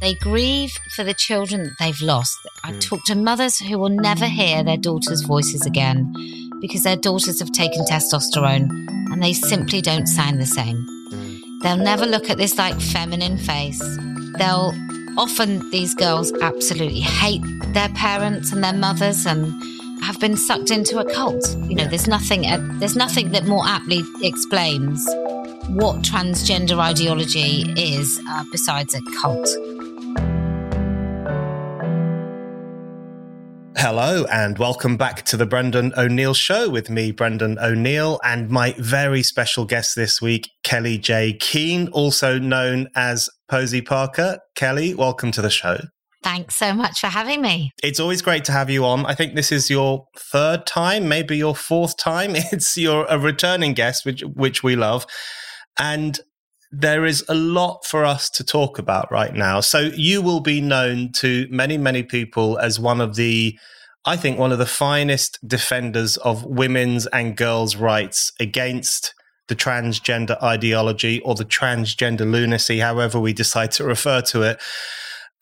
They grieve for the children that they've lost. I talk to mothers who will never hear their daughters' voices again because their daughters have taken testosterone and they simply don't sound the same. They'll never look at this like feminine face. They'll often, these girls absolutely hate their parents and their mothers and have been sucked into a cult. You know, there's nothing, uh, there's nothing that more aptly explains what transgender ideology is uh, besides a cult. Hello and welcome back to the Brendan O'Neill Show with me, Brendan O'Neill, and my very special guest this week, Kellie-Jay Keen, also known as Posie Parker. Kelly, welcome to the show. Thanks so much for having me. It's always great to have you on. I think this is your third time, maybe your fourth time. It's your a returning guest, which which we love. And there is a lot for us to talk about right now. So you will be known to many, many people as one of the, I think, one of the finest defenders of women's and girls' rights against the transgender ideology or the transgender lunacy, however we decide to refer to it.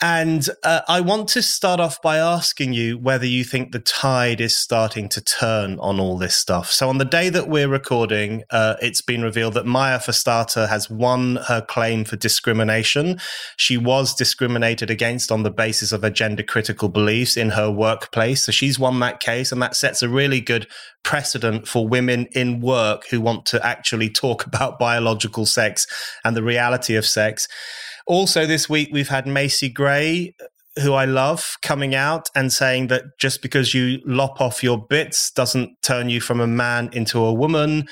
And uh, I want to start off by asking you whether you think the tide is starting to turn on all this stuff. So, on the day that we're recording, uh, it's been revealed that Maya Forstater has won her claim for discrimination. She was discriminated against on the basis of her gender critical beliefs in her workplace. So, she's won that case, and that sets a really good precedent for women in work who want to actually talk about biological sex and the reality of sex. Also, this week we've had Macy Gray, who I love, coming out and saying that just because you lop off your bits doesn't turn you from a man into a woman.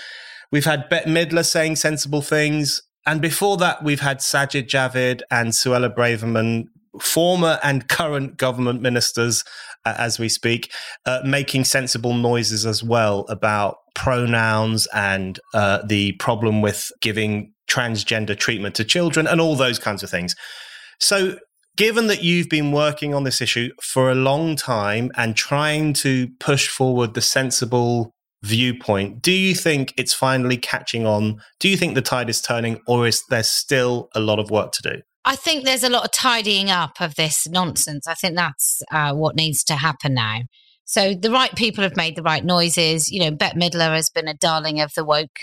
We've had Bette Midler saying sensible things. And before that, we've had Sajid Javid and Suella Braverman, former and current government ministers, uh, as we speak, uh, making sensible noises as well about pronouns and uh, the problem with giving transgender treatment to children and all those kinds of things. So, given that you've been working on this issue for a long time and trying to push forward the sensible viewpoint, do you think it's finally catching on? Do you think the tide is turning, or is there still a lot of work to do? I think there's a lot of tidying up of this nonsense. I think that's uh, what needs to happen now. So the right people have made the right noises. You know, Bette Midler has been a darling of the woke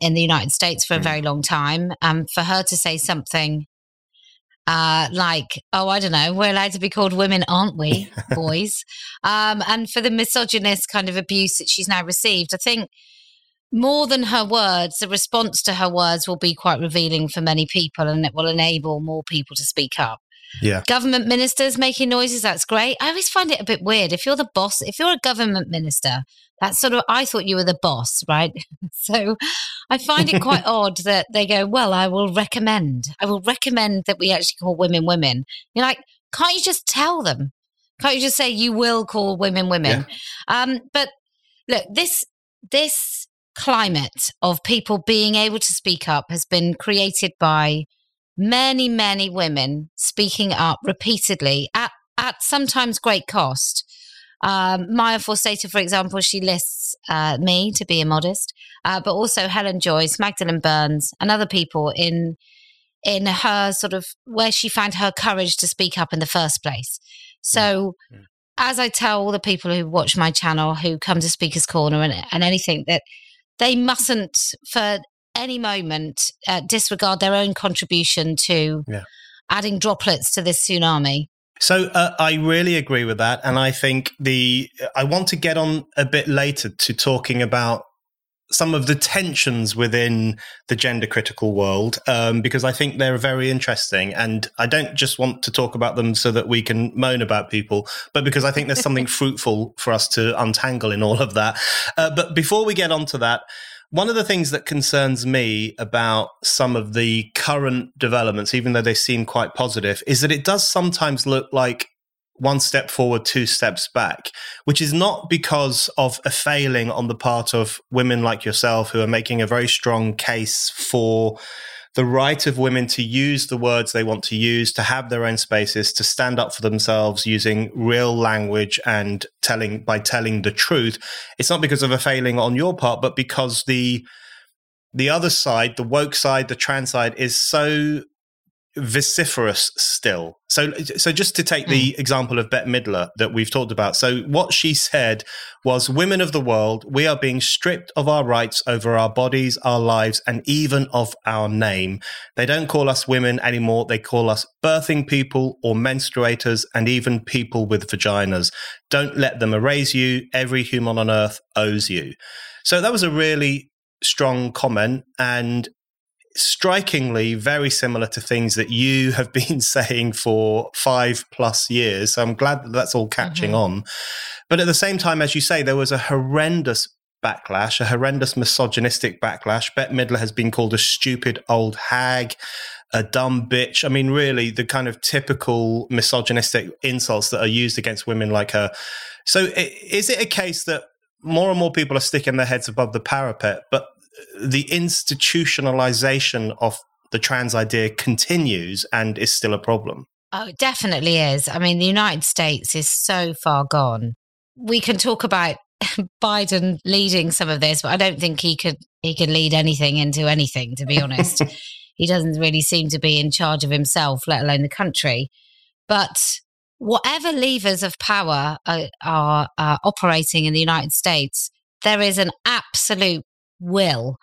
in the United States for a mm. very long time. Um, for her to say something uh, like, oh, I don't know, we're allowed to be called women, aren't we, boys? Um, and for the misogynist kind of abuse that she's now received, I think more than her words, the response to her words will be quite revealing for many people and it will enable more people to speak up. Yeah. Government ministers making noises, that's great. I always find it a bit weird. If you're the boss, if you're a government minister, that's sort of, I thought you were the boss, right? so I find it quite odd that they go, well, I will recommend, I will recommend that we actually call women women. You're like, can't you just tell them? Can't you just say you will call women women? Yeah. Um, but look, this, this climate of people being able to speak up has been created by many, many women speaking up repeatedly at, at sometimes great cost. Um, Maya Forstater, for example, she lists uh, me to be immodest, uh, but also Helen Joyce, Magdalen Burns, and other people in in her sort of where she found her courage to speak up in the first place. So, mm-hmm. as I tell all the people who watch my channel, who come to Speaker's Corner and, and anything, that they mustn't, for any moment uh, disregard their own contribution to yeah. adding droplets to this tsunami. So uh, I really agree with that, and I think the I want to get on a bit later to talking about some of the tensions within the gender critical world um, because I think they're very interesting. And I don't just want to talk about them so that we can moan about people, but because I think there's something fruitful for us to untangle in all of that. Uh, but before we get on to that, one of the things that concerns me about some of the current developments, even though they seem quite positive, is that it does sometimes look like one step forward, two steps back, which is not because of a failing on the part of women like yourself who are making a very strong case for the right of women to use the words they want to use, to have their own spaces, to stand up for themselves using real language and telling by telling the truth. It's not because of a failing on your part, but because the the other side, the woke side, the trans side, is so vociferous still. So, so just to take the mm. example of Bette Midler that we've talked about. So, what she said was, "Women of the world, we are being stripped of our rights over our bodies, our lives, and even of our name. They don't call us women anymore. They call us birthing people or menstruators, and even people with vaginas. Don't let them erase you. Every human on earth owes you." So that was a really strong comment and strikingly very similar to things that you have been saying for five plus years. So I'm glad that that's all catching mm-hmm. on. But at the same time, as you say, there was a horrendous backlash, a horrendous misogynistic backlash. Bette Midler has been called a stupid old hag, a dumb bitch. I mean, really, the kind of typical misogynistic insults that are used against women like her. So, is it a case that more and more people are sticking their heads above the parapet, but the institutionalization of the trans idea continues and is still a problem. Oh, it definitely is. I mean, the United States is so far gone. We can talk about Biden leading some of this, but I don't think he could he could lead anything into anything, to be honest. he doesn't really seem to be in charge of himself, let alone the country. But whatever levers of power are, are, are operating in the United States, there is an absolute will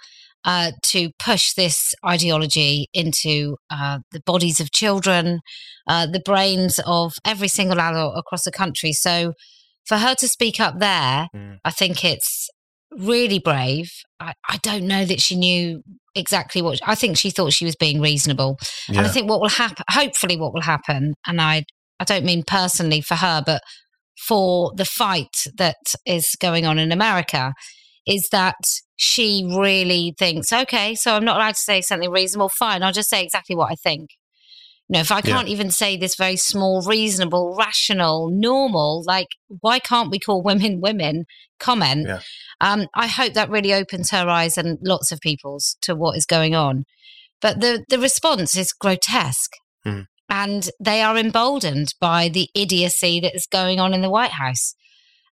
uh, to push this ideology into uh, the bodies of children, uh, the brains of every single adult across the country. So for her to speak up there, mm. I think it's really brave. I, I, don't know that she knew exactly what I think she thought she was being reasonable. Yeah. And I think what will happen, hopefully, what will happen, and I, I don't mean personally for her, but for the fight that is going on in America, is that she really thinks, okay, so I'm not allowed to say something reasonable. Fine, I'll just say exactly what I think. You know, if I can't yeah. even say this very small, reasonable, rational, normal, like why can't we call women women comment? Yeah. Um, I hope that really opens her eyes and lots of people's to what is going on. But the the response is grotesque. Mm. And they are emboldened by the idiocy that is going on in the White House.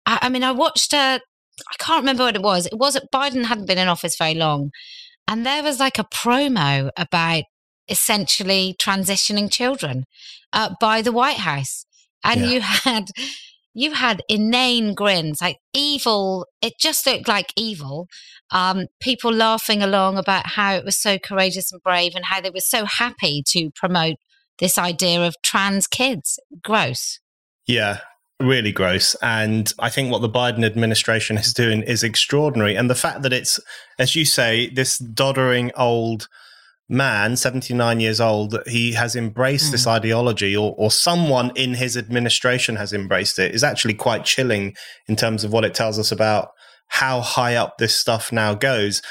I, I mean, I watched a I can't remember what it was. It wasn't Biden hadn't been in office very long. And there was like a promo about essentially transitioning children uh, by the White House. And yeah. you had you had inane grins, like evil. It just looked like evil. Um, people laughing along about how it was so courageous and brave, and how they were so happy to promote this idea of trans kids. Gross. Yeah, really gross. And I think what the Biden administration is doing is extraordinary. And the fact that it's, as you say, this doddering old man, 79 years old, he has embraced mm. this ideology or, or someone in his administration has embraced it is actually quite chilling in terms of what it tells us about how high up this stuff now goes.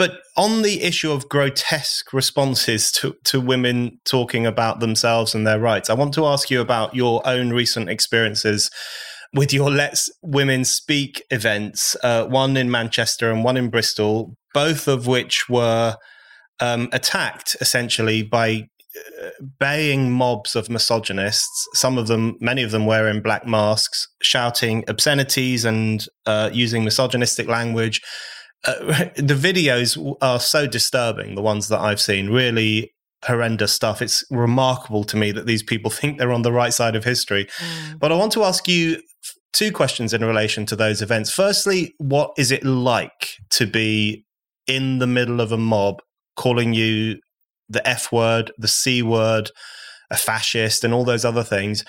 But on the issue of grotesque responses to, to women talking about themselves and their rights, I want to ask you about your own recent experiences with your Let's Women Speak events, uh, one in Manchester and one in Bristol, both of which were um, attacked essentially by uh, baying mobs of misogynists, some of them, many of them wearing black masks, shouting obscenities and uh, using misogynistic language uh, the videos are so disturbing. The ones that I've seen, really horrendous stuff. It's remarkable to me that these people think they're on the right side of history. Mm. But I want to ask you two questions in relation to those events. Firstly, what is it like to be in the middle of a mob calling you the F word, the C word, a fascist, and all those other things?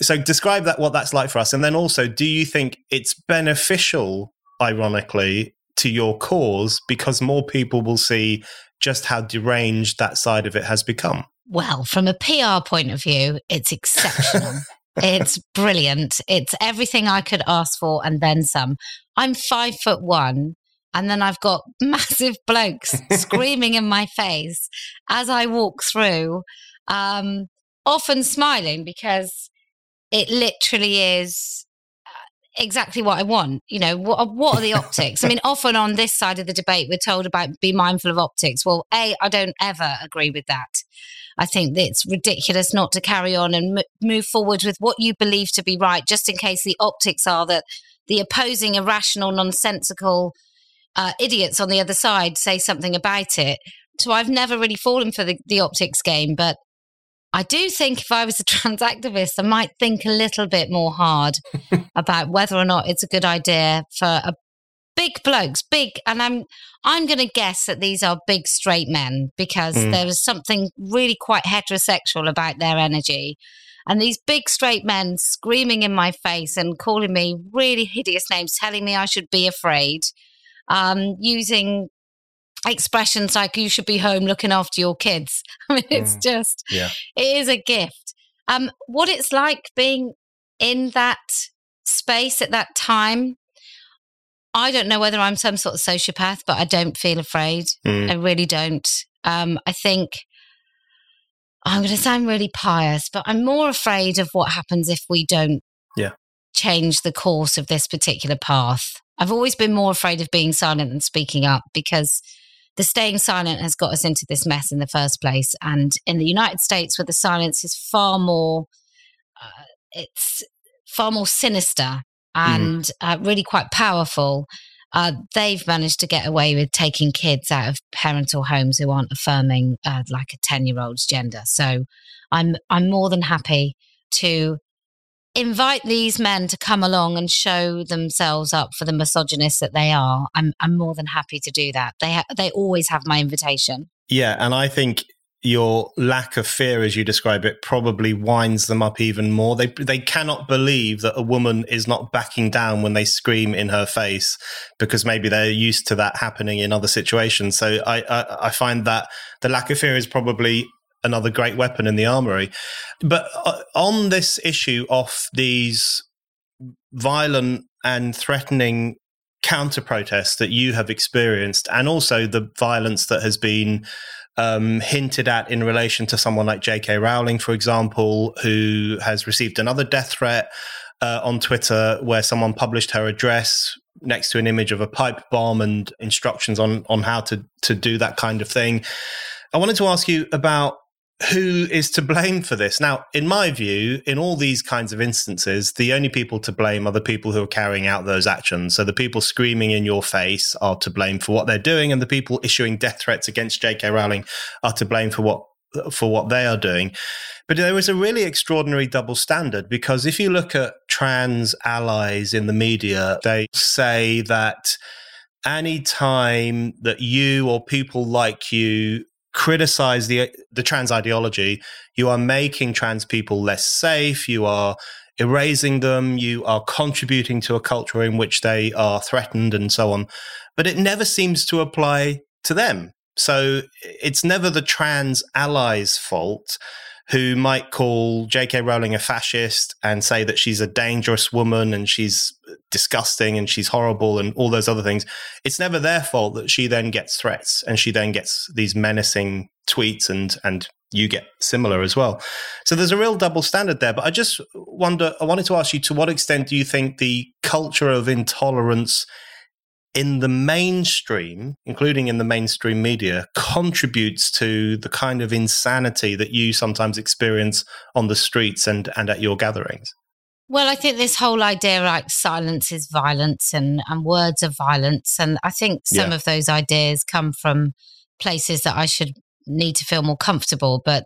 So describe that what that's like for us. And then also, do you think it's beneficial, ironically, to your cause because more people will see just how deranged that side of it has become? Well, from a PR point of view, it's exceptional. it's brilliant. It's everything I could ask for and then some. I'm five foot one. And then I've got massive blokes screaming in my face as I walk through, um, often smiling because it literally is exactly what I want. You know, what, what are the optics? I mean, often on this side of the debate, we're told about be mindful of optics. Well, A, I don't ever agree with that. I think that it's ridiculous not to carry on and m- move forward with what you believe to be right, just in case the optics are that the opposing, irrational, nonsensical uh, idiots on the other side say something about it. So I've never really fallen for the, the optics game, but I do think if I was a trans activist, I might think a little bit more hard about whether or not it's a good idea for a big blokes, big, and I'm I'm going to guess that these are big straight men because mm. there is something really quite heterosexual about their energy. And these big straight men screaming in my face and calling me really hideous names, telling me I should be afraid, um, using expressions like "you should be home looking after your kids." I mean, it's mm. just, yeah. it is a gift. Um, what it's like being in that space at that time I don't know whether I'm some sort of sociopath, but I don't feel afraid. Mm. I really don't. Um, I think I'm going to sound really pious, but I'm more afraid of what happens if we don't yeah. change the course of this particular path. I've always been more afraid of being silent than speaking up because the staying silent has got us into this mess in the first place. And in the United States, where the silence is far more, uh, it's far more sinister Mm. and mm. uh, really quite powerful. Uh, they've managed to get away with taking kids out of parental homes who aren't affirming uh, like a 10 year old's gender. So I'm, I'm more than happy to invite these men to come along and show themselves up for the misogynists that they are. I'm, I'm more than happy to do that. They, ha- they always have my invitation. Yeah. And I think your lack of fear, as you describe it, probably winds them up even more. They they cannot believe that a woman is not backing down when they scream in her face because maybe they're used to that happening in other situations. So I I, I find that the lack of fear is probably another great weapon in the armory. But uh, on this issue of these violent and threatening counter protests that you have experienced, and also the violence that has been um, hinted at in relation to someone like J.K. Rowling, for example, who has received another death threat uh, on Twitter where someone published her address next to an image of a pipe bomb and instructions on on how to to do that kind of thing. I wanted to ask you about who is to blame for this? Now, in my view, in all these kinds of instances, the only people to blame are the people who are carrying out those actions. So the people screaming in your face are to blame for what they're doing, and the people issuing death threats against J.K. Rowling are to blame for what for what they are doing. But there is a really extraordinary double standard because if you look at trans allies in the media, they say that any time that you or people like you criticize the the trans ideology, you are making trans people less safe. You are erasing them. You are contributing to a culture in which they are threatened, and so on. But it never seems to apply to them. So it's never the trans allies' fault who might call J.K. Rowling a fascist and say that she's a dangerous woman and she's disgusting and she's horrible and all those other things. It's never their fault that she then gets threats and she then gets these menacing tweets and and you get similar as well. So there's a real double standard there. But I just wonder, I wanted to ask you to what extent do you think the culture of intolerance in the mainstream, including in the mainstream media, contributes to the kind of insanity that you sometimes experience on the streets and, and at your gatherings? Well, I think this whole idea like silence is violence and, and words are violence. And I think some yeah. of those ideas come from places that I should need to feel more comfortable. But,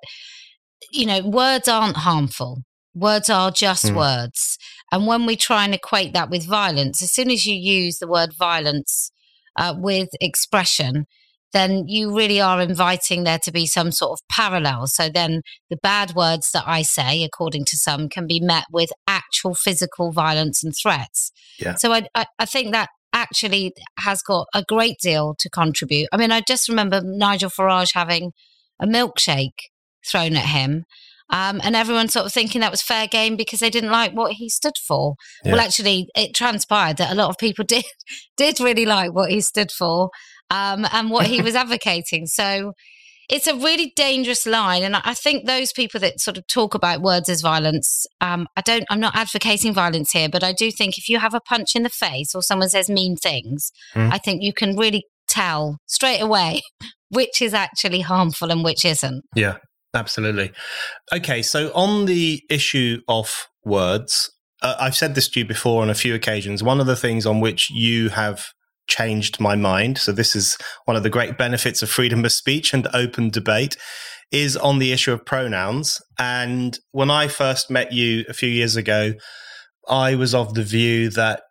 you know, words aren't harmful. Words are just mm. words. And when we try and equate that with violence, as soon as you use the word violence uh, with expression, then you really are inviting there to be some sort of parallel. So then the bad words that I say, according to some, can be met with actual physical violence and threats. Yeah. So I, I, I think that actually has got a great deal to contribute. I mean, I just remember Nigel Farage having a milkshake thrown at him um, and everyone sort of thinking that was fair game because they didn't like what he stood for. Yeah. Well, actually, it transpired that a lot of people did did really like what he stood for um, and what he was advocating. So it's a really dangerous line, and I think those people that sort of talk about words as violence, um, I don't. I'm not advocating violence here, but I do think if you have a punch in the face or someone says mean things, mm. I think you can really tell straight away which is actually harmful and which isn't. Yeah, Absolutely. Okay, so on the issue of words, uh, I've said this to you before on a few occasions. One of the things on which you have changed my mind. So this is one of the great benefits of freedom of speech and open debate is on the issue of pronouns. And when I first met you a few years ago, I was of the view that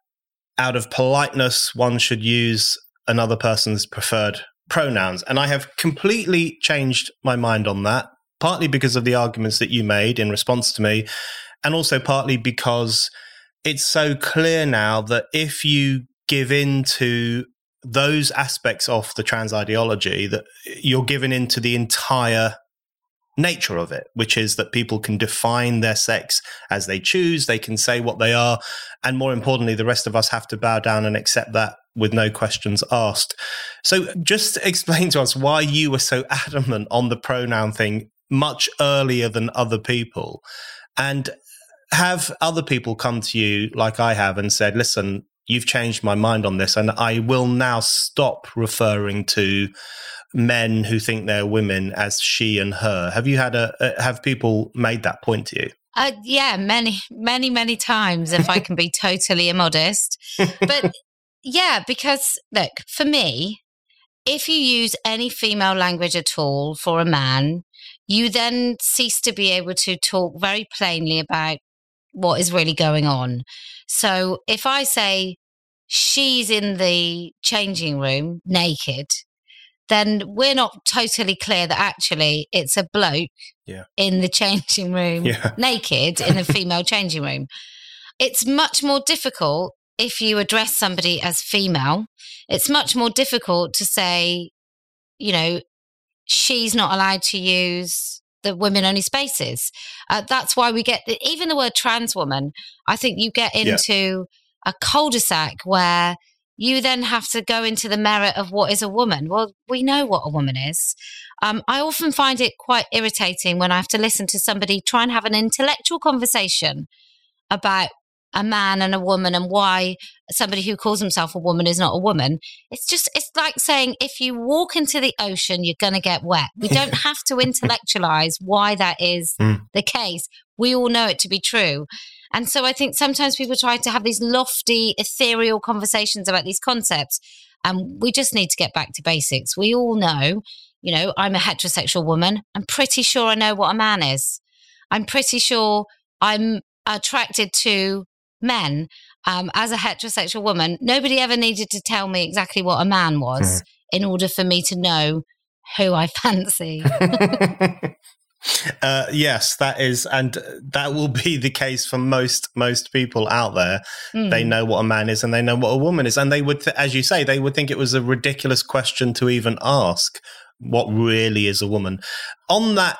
out of politeness, one should use another person's preferred pronouns. And I have completely changed my mind on that, partly because of the arguments that you made in response to me, and also partly because it's so clear now that if you give in to those aspects of the trans ideology, that you're given into the entire nature of it, which is that people can define their sex as they choose, they can say what they are, and more importantly, the rest of us have to bow down and accept that with no questions asked. So, just explain to us why you were so adamant on the pronoun thing much earlier than other people. And have other people come to you like I have and said, listen, you've changed my mind on this, and I will now stop referring to men who think they're women as she and her. Have you had a, a have people made that point to you? Uh, yeah, many, many, many times, if I can be totally immodest. But yeah, because look, for me, if you use any female language at all for a man, you then cease to be able to talk very plainly about what is really going on. So if I say she's in the changing room naked, then we're not totally clear that actually it's a bloke yeah. in the changing room yeah. naked in a female changing room. It's much more difficult if you address somebody as female. It's much more difficult to say, you know, she's not allowed to use the women only spaces. Uh, that's why we get even the word trans woman. I think you get into yeah. a cul-de-sac where you then have to go into the merit of what is a woman. Well, we know what a woman is. Um, I often find it quite irritating when I have to listen to somebody try and have an intellectual conversation about a man and a woman and why somebody who calls himself a woman is not a woman. It's just, it's like saying if you walk into the ocean, you're going to get wet. We don't have to intellectualize why that is mm. the case. We all know it to be true. And so I think sometimes people try to have these lofty, ethereal conversations about these concepts. And we just need to get back to basics. We all know, you know, I'm a heterosexual woman. I'm pretty sure I know what a man is. I'm pretty sure I'm attracted to men um, as a heterosexual woman. Nobody ever needed to tell me exactly what a man was mm. in order for me to know who I fancy. Uh, yes, that is, and that will be the case for most most people out there. Mm. They know what a man is, and they know what a woman is, and they would, th- as you say, they would think it was a ridiculous question to even ask. What really is a woman? On that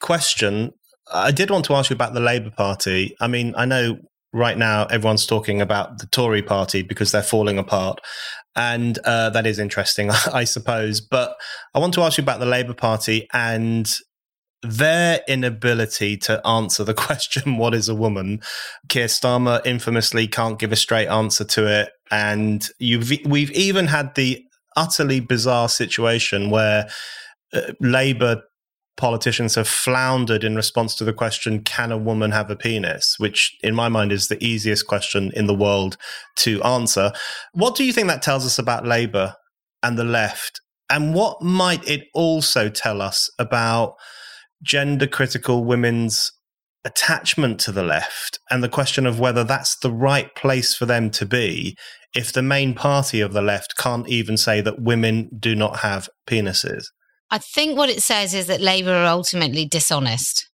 question, I did want to ask you about the Labour Party. I mean, I know right now everyone's talking about the Tory Party because they're falling apart, and uh, that is interesting, I suppose. But I want to ask you about the Labour Party and their inability to answer the question, what is a woman? Keir Starmer infamously can't give a straight answer to it. And you've, we've even had the utterly bizarre situation where uh, Labour politicians have floundered in response to the question, can a woman have a penis? Which, in my mind, is the easiest question in the world to answer. What do you think that tells us about Labour and the left? And what might it also tell us about gender critical women's attachment to the left and the question of whether that's the right place for them to be if the main party of the left can't even say that women do not have penises. I think what it says is that Labour are ultimately dishonest.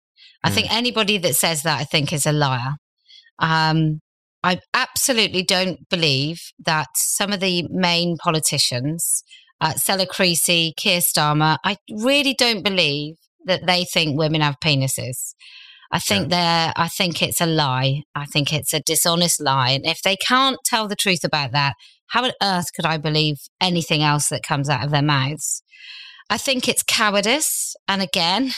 I mm. think hmm. anybody that says that, I think, is a liar. Um, I absolutely don't believe that some of the main politicians, uh, Stella Creasy, Keir Starmer, I really don't believe that they think women have penises. I think yeah. they're, I think it's a lie. I think it's a dishonest lie. And if they can't tell the truth about that, how on earth could I believe anything else that comes out of their mouths? I think it's cowardice. And again,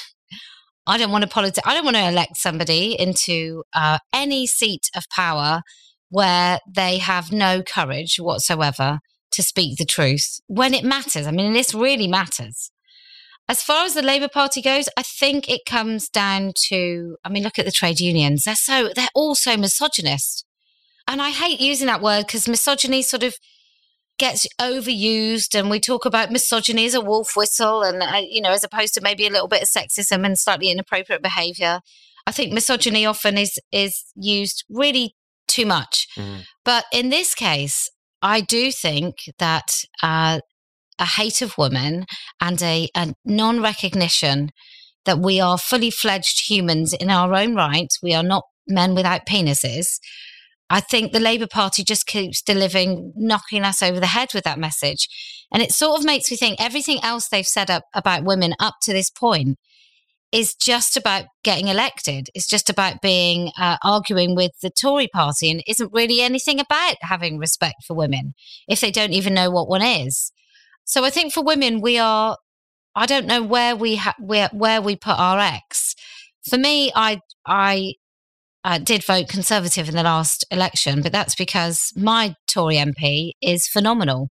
I don't want to politi- I don't want to elect somebody into uh, any seat of power where they have no courage whatsoever to speak the truth when it matters. I mean, this really matters. As far as the Labour Party goes, I think it comes down to I mean, look at the trade unions. They're so they're all so misogynist. And I hate using that word because misogyny sort of gets overused and we talk about misogyny as a wolf whistle and uh, you know as opposed to maybe a little bit of sexism and slightly inappropriate behavior i think misogyny often is is used really too much mm. but in this case i do think that uh, a hate of women and a, a non-recognition that we are fully fledged humans in our own right we are not men without penises I think the Labour Party just keeps delivering, knocking us over the head with that message. And it sort of makes me think everything else they've said up about women up to this point is just about getting elected. It's just about being uh, arguing with the Tory party and isn't really anything about having respect for women if they don't even know what one is. So I think for women, we are, I don't know where we, ha- where, where we put our X. For me, I, I uh, did vote Conservative in the last election, but that's because my Tory MP is phenomenal.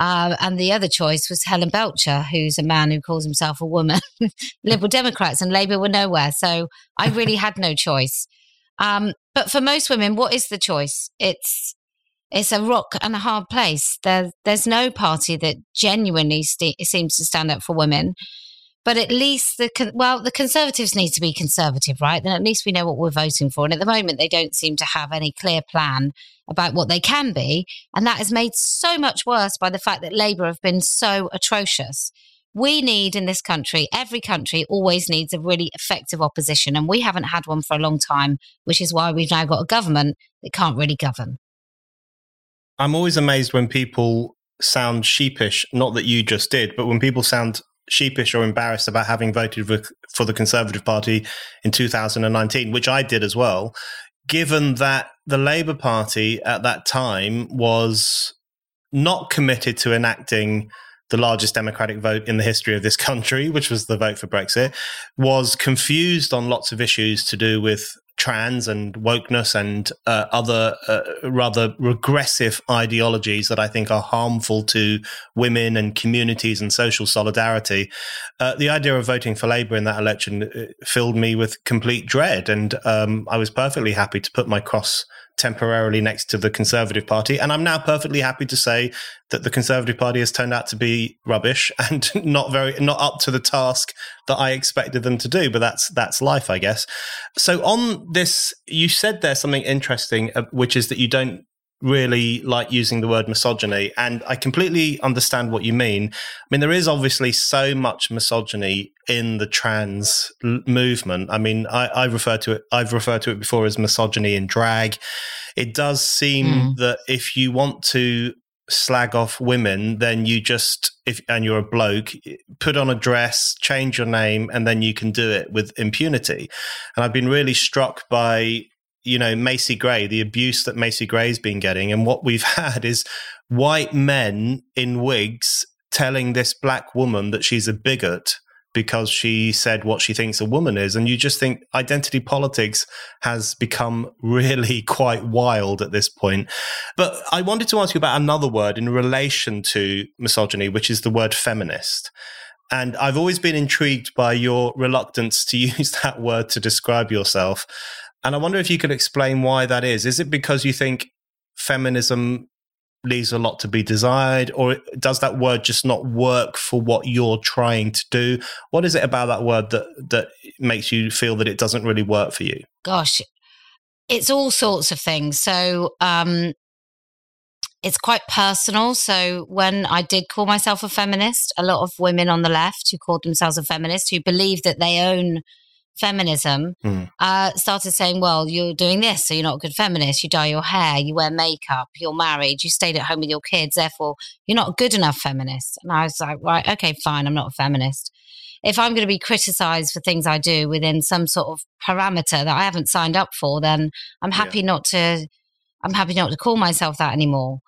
Uh, and the other choice was Helen Belcher, who's a man who calls himself a woman. Liberal Democrats and Labour were nowhere. So I really had no choice. Um, but for most women, what is the choice? It's it's a rock and a hard place. There, there's no party that genuinely st- seems to stand up for women but at least the well the conservatives need to be conservative right? Then at least we know what we're voting for. And at the moment they don't seem to have any clear plan about what they can be. And that is made so much worse by the fact that labor have been so atrocious. We need in this country every country always needs a really effective opposition. And we haven't had one for a long time which is why we've now got a government that can't really govern. I'm always amazed when people sound sheepish. Not that you just did but when people sound sheepish or embarrassed about having voted for the Conservative Party in 2019, which I did as well, given that the Labour Party at that time was not committed to enacting the largest democratic vote in the history of this country, which was the vote for Brexit, was confused on lots of issues to do with trans and wokeness and uh, other uh, rather regressive ideologies that I think are harmful to women and communities and social solidarity. Uh, the idea of voting for Labour in that election uh, filled me with complete dread, and um, I was perfectly happy to put my cross temporarily next to the Conservative Party. And I'm now perfectly happy to say that the Conservative Party has turned out to be rubbish and not very not up to the task that I expected them to do. But that's that's life, I guess. So on this, you said there's something interesting, uh, which is that you don't really like using the word misogyny and i completely understand what you mean. I mean there is obviously so much misogyny in the trans l- movement. I mean I, I refer to it i've referred to it before as misogyny in drag. It does seem mm. that if you want to slag off women then you just if and you're a bloke put on a dress change your name and then you can do it with impunity. And i've been really struck by you know, Macy Gray, the abuse that Macy Gray's been getting. And what we've had is white men in wigs telling this black woman that she's a bigot because she said what she thinks a woman is. And you just think identity politics has become really quite wild at this point. But I wanted to ask you about another word in relation to misogyny, which is the word feminist. And I've always been intrigued by your reluctance to use that word to describe yourself. And I wonder if you could explain why that is. Is it because you think feminism leaves a lot to be desired, or does that word just not work for what you're trying to do? What is it about that word that that makes you feel that it doesn't really work for you? Gosh, it's all sorts of things. So um, it's quite personal. So when I did call myself a feminist, a lot of women on the left who called themselves a feminist who believe that they own feminism mm. uh, started saying, well, you're doing this, so you're not a good feminist. You dye your hair, you wear makeup, you're married, you stayed at home with your kids, therefore you're not a good enough feminist. And I was like, right, okay, fine, I'm not a feminist. If I'm going to be criticized for things I do within some sort of parameter that I haven't signed up for, then I'm happy yeah. not to. I'm happy not to call myself that anymore.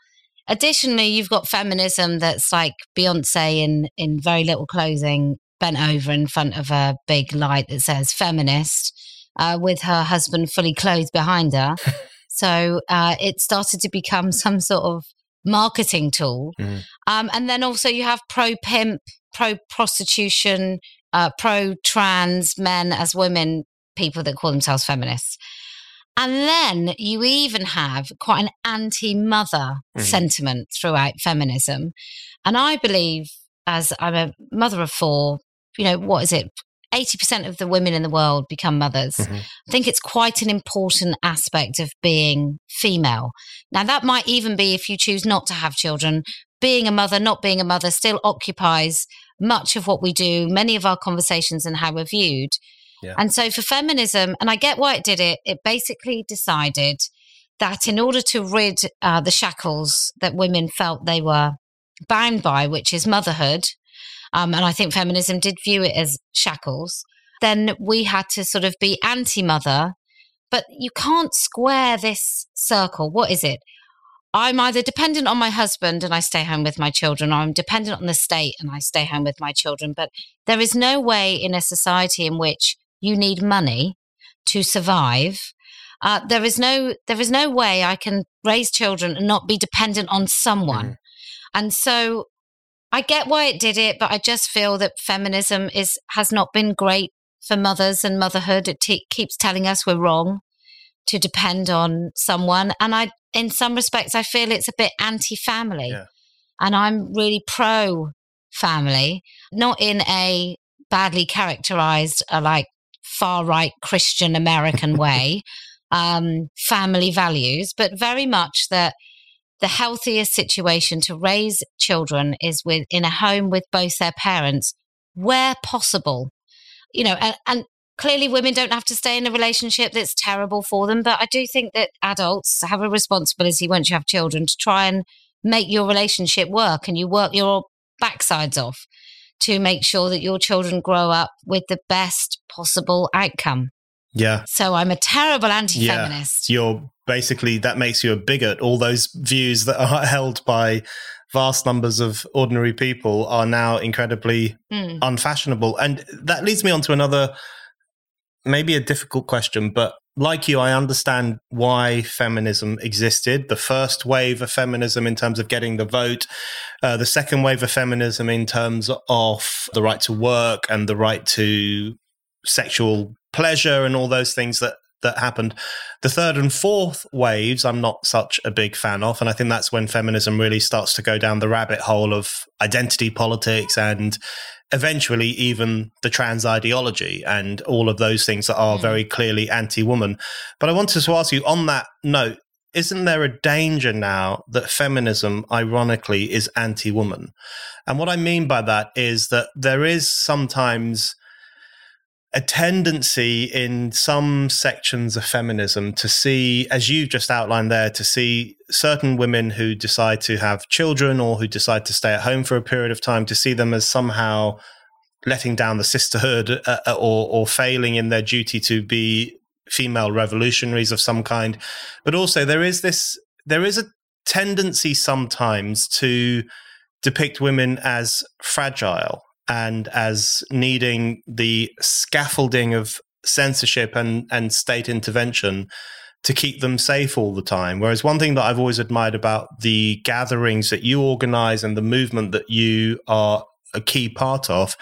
Additionally, you've got feminism that's like Beyonce in in very little clothing bent over in front of a big light that says feminist uh, with her husband fully clothed behind her. so uh, it started to become some sort of marketing tool. Mm. Um, and then also you have pro pimp, pro prostitution, uh, pro trans men as women, people that call themselves feminists. And then you even have quite an anti mother Mhm. sentiment throughout feminism. And I believe, as I'm a mother of four, you know, what is it? 80% of the women in the world become mothers. Mhm. I think it's quite an important aspect of being female. Now, that might even be if you choose not to have children. Being a mother, not being a mother, still occupies much of what we do, many of our conversations, and how we're viewed. Yeah. And so, for feminism, and I get why it did it, it basically decided that in order to rid uh, the shackles that women felt they were bound by, which is motherhood, um, and I think feminism did view it as shackles, then we had to sort of be anti mother. But you can't square this circle. What is it? I'm either dependent on my husband and I stay home with my children, or I'm dependent on the state and I stay home with my children. But there is no way in a society in which you need money to survive. Uh, there is no there is no way I can raise children and not be dependent on someone. And so I get why it did it, but I just feel that feminism is has not been great for mothers and motherhood. It te- keeps telling us we're wrong to depend on someone, and I, in some respects, I feel it's a bit anti-family, Yeah. and I'm really pro-family, not in a badly characterized, uh, like far right Christian American way, um, family values, but very much that the healthiest situation to raise children is with in a home with both their parents where possible you know and, and clearly women don't have to stay in a relationship that's terrible for them but i do think that adults have a responsibility once you have children to try and make your relationship work and you work your backsides off to make sure that your children grow up with the best possible outcome Yeah. so i'm a terrible anti-feminist yeah. You're basically, that makes you a bigot. All those views that are held by vast numbers of ordinary people are now incredibly Mm. unfashionable. And that leads me on to another, maybe a difficult question, but like you, I understand why feminism existed. The first wave of feminism in terms of getting the vote, uh, the second wave of feminism in terms of the right to work and the right to sexual pleasure and all those things that that happened. The third and fourth waves, I'm not such a big fan of. And I think that's when feminism really starts to go down the rabbit hole of identity politics and eventually even the trans ideology and all of those things that are Mm. very clearly anti woman. But I wanted to ask you on that note, isn't there a danger now that feminism, ironically, is anti woman? And what I mean by that is that there is sometimes a tendency in some sections of feminism to see, as you've just outlined there, to see certain women who decide to have children or who decide to stay at home for a period of time, to see them as somehow letting down the sisterhood uh, uh, or, or failing in their duty to be female revolutionaries of some kind. But also, there is this, there is a tendency sometimes to depict women as fragile and as needing the scaffolding of censorship and, and state intervention to keep them safe all the time. Whereas one thing that I've always admired about the gatherings that you organize and the movement that you are a key part of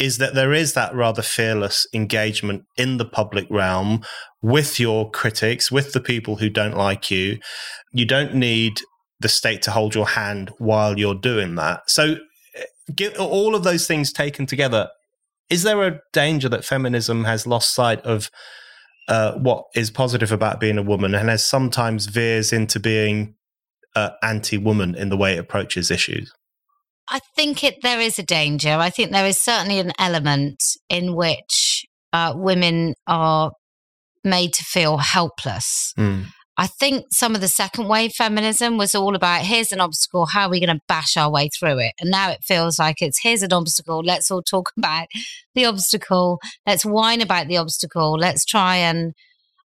is that there is that rather fearless engagement in the public realm with your critics, with the people who don't like you. You don't need the state to hold your hand while you're doing that. So, give, all of those things taken together, is there a danger that feminism has lost sight of uh, what is positive about being a woman and has sometimes veers into being uh, anti-woman in the way it approaches issues? I think it there is a danger. I think there is certainly an element in which uh, women are made to feel helpless. Mm. I think some of the second wave feminism was all about here's an obstacle, how are we going to bash our way through it? And now it feels like it's here's an obstacle, let's all talk about the obstacle, let's whine about the obstacle, let's try and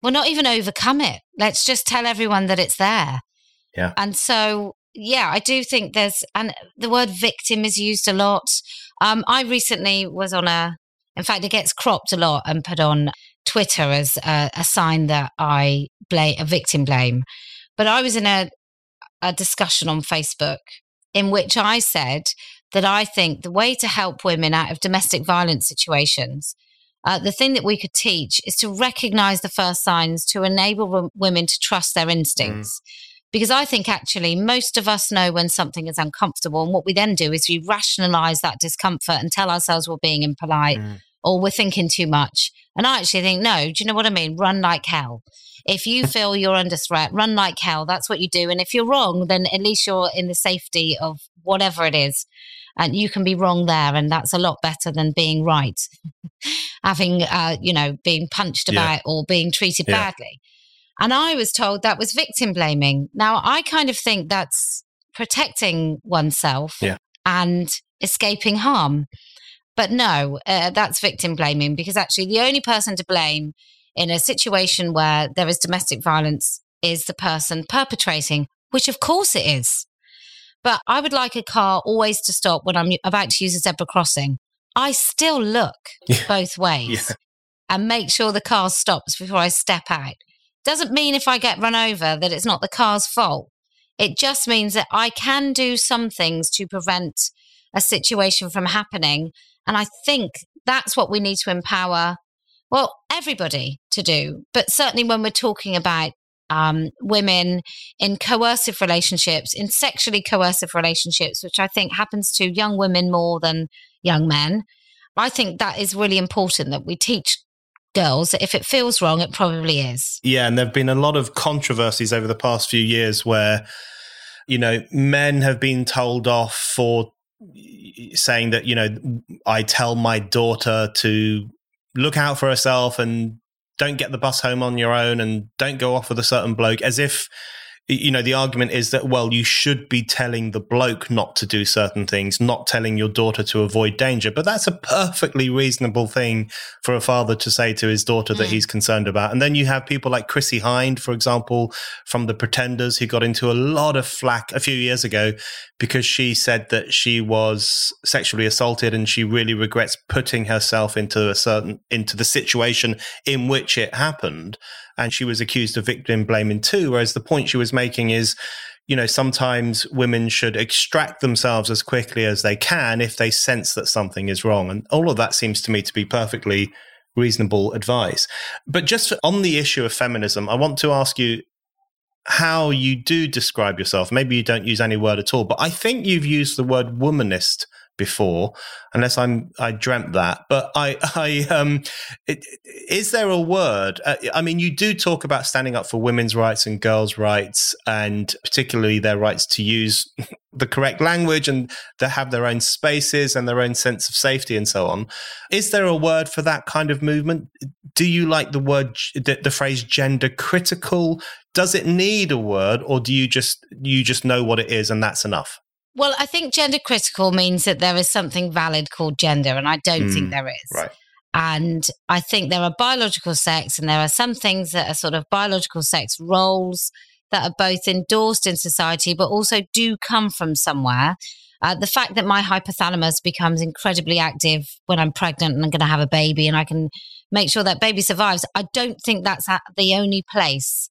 well, not even overcome it. Let's just tell everyone that it's there. Yeah. And so, yeah, I do think there's, and the word victim is used a lot. Um, I recently was on a, in fact, it gets cropped a lot and put on Twitter as a, a sign that I blame a victim blame. But I was in a, a discussion on Facebook in which I said that I think the way to help women out of domestic violence situations uh, the thing that we could teach is to recognize the first signs to enable w- women to trust their instincts. Mm. Because I think actually most of us know when something is uncomfortable. And what we then do is we rationalize that discomfort and tell ourselves we're being impolite mm. Or we're thinking too much. And I actually think, no, do you know what I mean? Run like hell. If you feel you're under threat, run like hell. That's what you do. And if you're wrong, then at least you're in the safety of whatever it is and you can be wrong there and that's a lot better than being right having uh, you know being punched about yeah. or being treated yeah. badly and i was told that was victim blaming now i kind of think that's protecting oneself yeah. and escaping harm but no uh, that's victim blaming because actually the only person to blame in a situation where there is domestic violence is the person perpetrating which of course it is but I would like a car always to stop when I'm about to use a zebra crossing. I still look yeah. both ways yeah. and make sure the car stops before I step out. Doesn't mean if I get run over that it's not the car's fault. It just means that I can do some things to prevent a situation from happening. And I think that's what we need to empower, well, everybody to do. But certainly when we're talking about um, women in coercive relationships, in sexually coercive relationships, which I think happens to young women more than young men. I think that is really important that we teach girls that if it feels wrong, it probably is. Yeah, and there have been a lot of controversies over the past few years where, you know, men have been told off for saying that, you know, I tell my daughter to look out for herself and don't get the bus home on your own and don't go off with a certain bloke as if you know the argument is that well you should be telling the bloke not to do certain things not telling your daughter to avoid danger. But that's a perfectly reasonable thing for a father to say to his daughter mm. that he's concerned about. And then you have people like Chrissie Hynde for example from the pretenders who got into a lot of flack a few years ago because she said that she was sexually assaulted and she really regrets putting herself into a certain into the situation in which it happened and she was accused of victim blaming too. Whereas the point she was making is, you know, sometimes women should extract themselves as quickly as they can if they sense that something is wrong. And all of that seems to me to be perfectly reasonable advice. But just on the issue of feminism, I want to ask you how you do describe yourself. Maybe you don't use any word at all, but I think you've used the word womanist before, unless I'm I dreamt that. But I I um, it, is there a word? Uh, I mean, you do talk about standing up for women's rights and girls' rights, and particularly their rights to use the correct language and to have their own spaces and their own sense of safety and so on. Is there a word for that kind of movement? Do you like the word the, the phrase gender critical? Does it need a word, or do you just you just know what it is and that's enough? Well, I think gender critical means that there is something valid called gender, and I don't mm, think there is. Right. And I think there are biological sex, and there are some things that are sort of biological sex roles that are both endorsed in society, but also do come from somewhere. Uh, the fact that my hypothalamus becomes incredibly active when I'm pregnant and I'm going to have a baby, and I can make sure that baby survives, I don't think that's the only place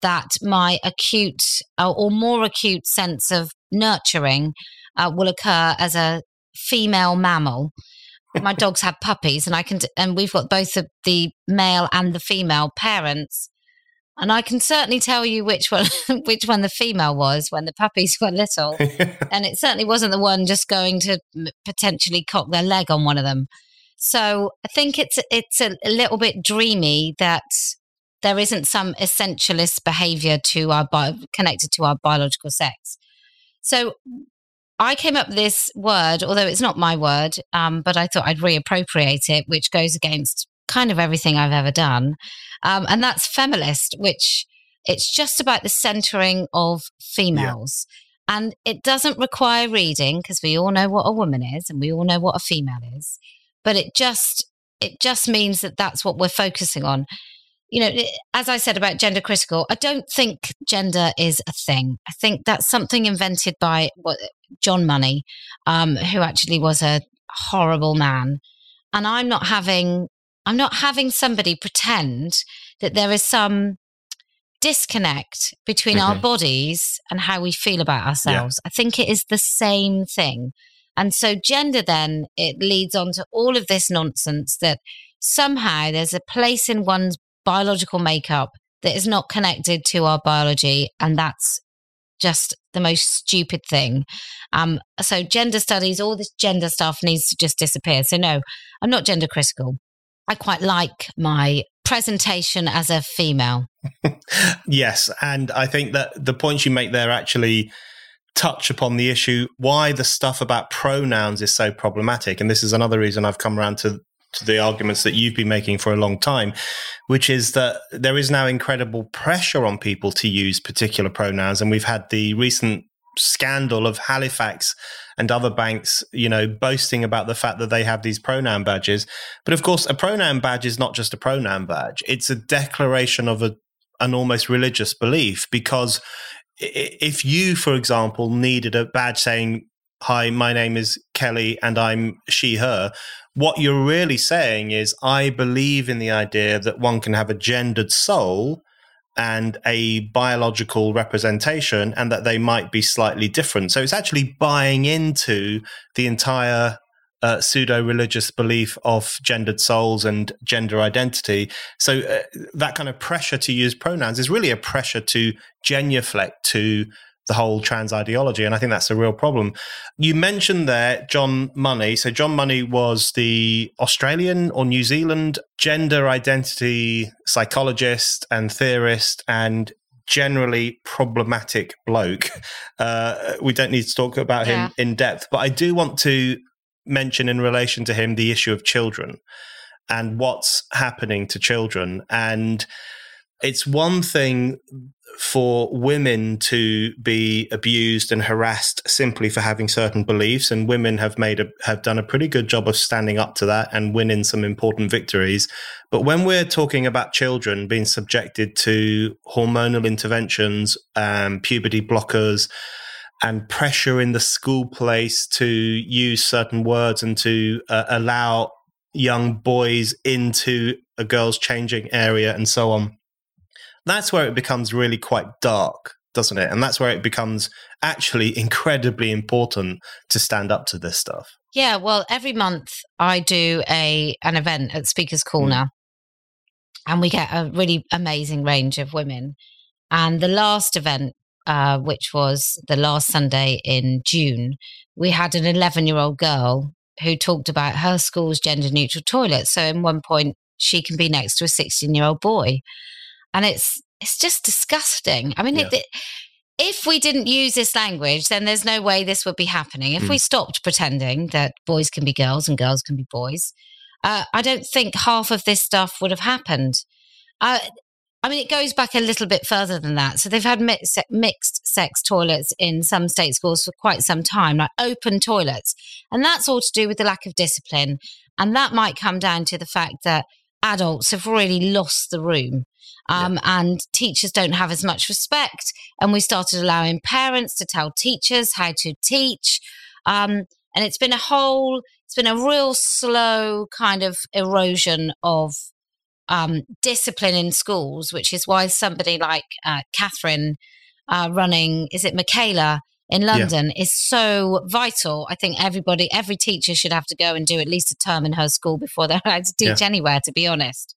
that my acute uh, or more acute sense of nurturing uh, will occur as a female mammal. My dogs have puppies, and I can, and we've got both the, the male and the female parents, and I can certainly tell you which one, which one the female was when the puppies were little, and it certainly wasn't the one just going to potentially cock their leg on one of them. So I think it's it's a, a little bit dreamy that there isn't some essentialist behavior to our bio, connected to our biological sex. So I came up with this word, although it's not my word, um, but I thought I'd reappropriate it, which goes against kind of everything I've ever done. Um, and that's feminist, which it's just about the centering of females. Yeah. And it doesn't require reading because we all know what a woman is and we all know what a female is. But it just it just means that that's what we're focusing on you know, as I said about gender critical, I don't think gender is a thing. I think that's something invented by what, John Money, um, who actually was a horrible man. And I'm not having, I'm not having somebody pretend that there is some disconnect between mm-hmm. our bodies and how we feel about ourselves. Yeah. I think it is the same thing. And so gender then, it leads on to all of this nonsense that somehow there's a place in one's biological makeup that is not connected to our biology. And that's just the most stupid thing. Um, so gender studies, all this gender stuff needs to just disappear. So no, I'm not gender critical. I quite like my presentation as a female. yes. And I think that the points you make there actually touch upon the issue why the stuff about pronouns is so problematic. And this is another reason I've come around to, to the arguments that you've been making for a long time, which is that there is now incredible pressure on people to use particular pronouns. And we've had the recent scandal of Halifax and other banks, you know, boasting about the fact that they have these pronoun badges. But of course, a pronoun badge is not just a pronoun badge, it's a declaration of a, an almost religious belief because if you, for example, needed a badge saying, Hi, my name is Kelly and I'm she, her, what you're really saying is, I believe in the idea that one can have a gendered soul and a biological representation and that they might be slightly different. So it's actually buying into the entire uh, pseudo religious belief of gendered souls and gender identity. So uh, that kind of pressure to use pronouns is really a pressure to genuflect to the whole trans ideology. And I think that's a real problem. You mentioned there John Money. So, John Money was the Australian or New Zealand gender identity psychologist and theorist and generally problematic bloke. Uh, we don't need to talk about him in depth, but I do want to mention in relation to him the issue of children and what's happening to children. And it's one thing for women to be abused and harassed simply for having certain beliefs. And women have made a have done a pretty good job of standing up to that and winning some important victories. But when we're talking about children being subjected to hormonal interventions um, puberty blockers and pressure in the school place to use certain words and to uh, allow young boys into a girl's changing area and so on that's where it becomes really quite dark, doesn't it? And that's where it becomes actually incredibly important to stand up to this stuff. Yeah, well, every month I do a an event at Speakers Corner, mm. and we get a really amazing range of women. And the last event, uh, which was the last Sunday in June, we had an 11 year old girl who talked about her school's gender neutral toilet. So, in one point, she can be next to a 16 year old boy and it's it's just disgusting. I mean, yeah. it, if we didn't use this language, then there's no way this would be happening. If mm. we stopped pretending that boys can be girls and girls can be boys, uh, I don't think half of this stuff would have happened. Uh, I mean, it goes back a little bit further than that. So they've had mixed, mixed sex toilets in some state schools for quite some time, like open toilets. And that's all to do with the lack of discipline. And that might come down to the fact that adults have really lost the room. Um, yeah. And teachers don't have as much respect. And we started allowing parents to tell teachers how to teach. Um, and it's been a whole, it's been a real slow kind of erosion of um, discipline in schools, which is why somebody like uh, Katharine uh, running, is it Michaela? in London yeah. is so vital. I think everybody, every teacher should have to go and do at least a term in her school before they're allowed to teach yeah. anywhere, to be honest.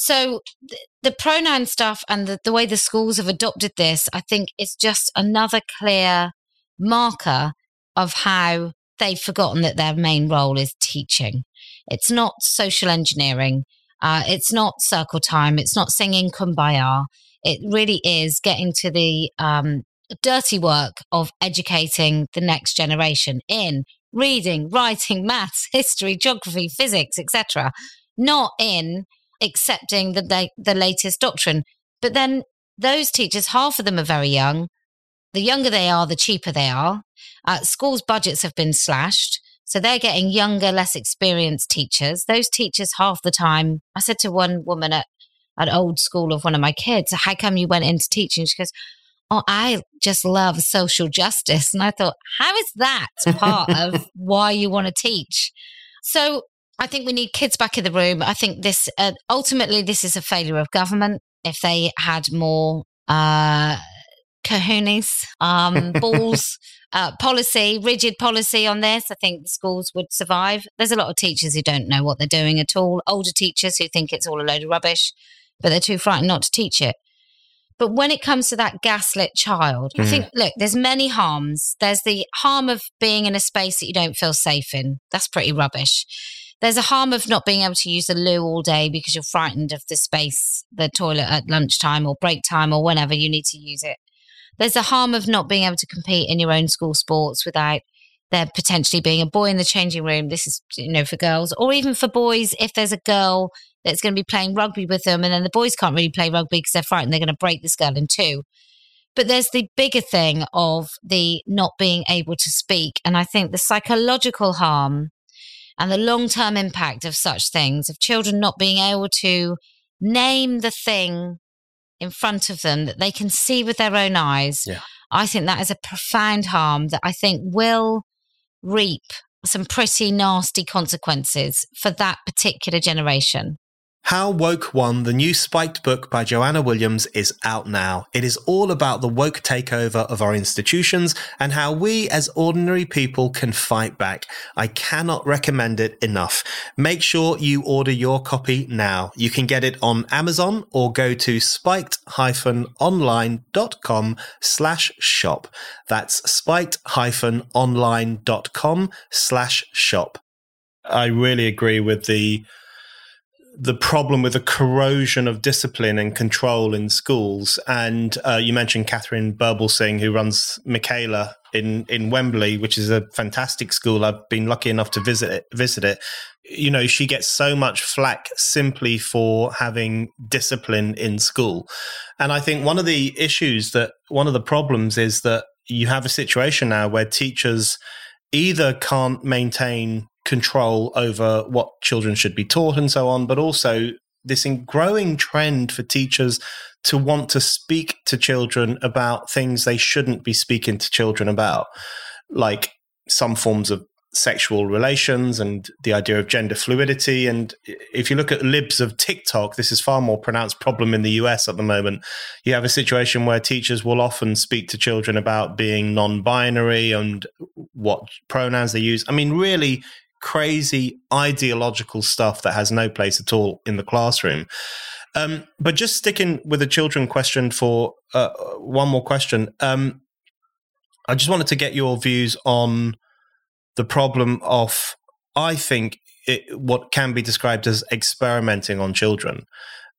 So th- the pronoun stuff and the, the way the schools have adopted this, I think is just another clear marker of how they've forgotten that their main role is teaching. It's not social engineering. Uh, it's not circle time. It's not singing kumbaya. It really is getting to the um, dirty work of educating the next generation in reading, writing, maths, history, geography, physics, etc. Not in accepting the, the latest doctrine. But then those teachers, half of them are very young. The younger they are, the cheaper they are. Uh, schools' budgets have been slashed. So they're getting younger, less experienced teachers. Those teachers, half the time, I said to one woman at an old school of one of my kids, How come you went into teaching? She goes, Oh, I just love social justice. And I thought, How is that part of why you want to teach? So I think we need kids back in the room. I think this uh, ultimately this is a failure of government. If they had more uh, kahunis, um, balls, uh, policy, rigid policy on this. I think schools would survive. There's a lot of teachers who don't know what they're doing at all. Older teachers who think it's all a load of rubbish, but they're too frightened not to teach it. But when it comes to that gaslit child, mm. I think, look, there's many harms. There's the harm of being in a space that you don't feel safe in. That's pretty rubbish. There's a harm of not being able to use the loo all day because you're frightened of the space, the toilet at lunchtime or break time or whenever you need to use it. There's a harm of not being able to compete in your own school sports without there potentially being a boy in the changing room. This is, you know, for girls or even for boys. If there's a girl that's going to be playing rugby with them and then the boys can't really play rugby because they're frightened they're going to break this girl in two. But there's the bigger thing of the not being able to speak. And I think the psychological harm and the long term impact of such things, of children not being able to name the thing in front of them that they can see with their own eyes, yeah. I think that is a profound harm that I think will reap some pretty nasty consequences for that particular generation. How Woke Won, the new spiked book by Joanna Williams, is out now. It is all about the woke takeover of our institutions and how we as ordinary people can fight back. I cannot recommend it enough. Make sure you order your copy now. You can get it on Amazon or go to spiked-online.com slash shop. That's spiked-online.com slash shop. I really agree with the the problem with the corrosion of discipline and control in schools. And uh, you mentioned Katharine Birbalsingh, who runs Michaela in in Wembley, which is a fantastic school. I've been lucky enough to visit it. Visit it. You know, she gets so much flack simply for having discipline in school. And I think one of the issues that one of the problems is that you have a situation now where teachers either can't maintain control over what children should be taught and so on, but also this growing trend for teachers to want to speak to children about things they shouldn't be speaking to children about, like some forms of sexual relations and the idea of gender fluidity. And if you look at libs of TikTok, this is far more pronounced problem in the US at the moment. You have a situation where teachers will often speak to children about being non-binary and what pronouns they use. I mean, really crazy ideological stuff that has no place at all in the classroom. Um, but just sticking with the children question for uh, one more question, um, I just wanted to get your views on the problem of, I think, it, what can be described as experimenting on children.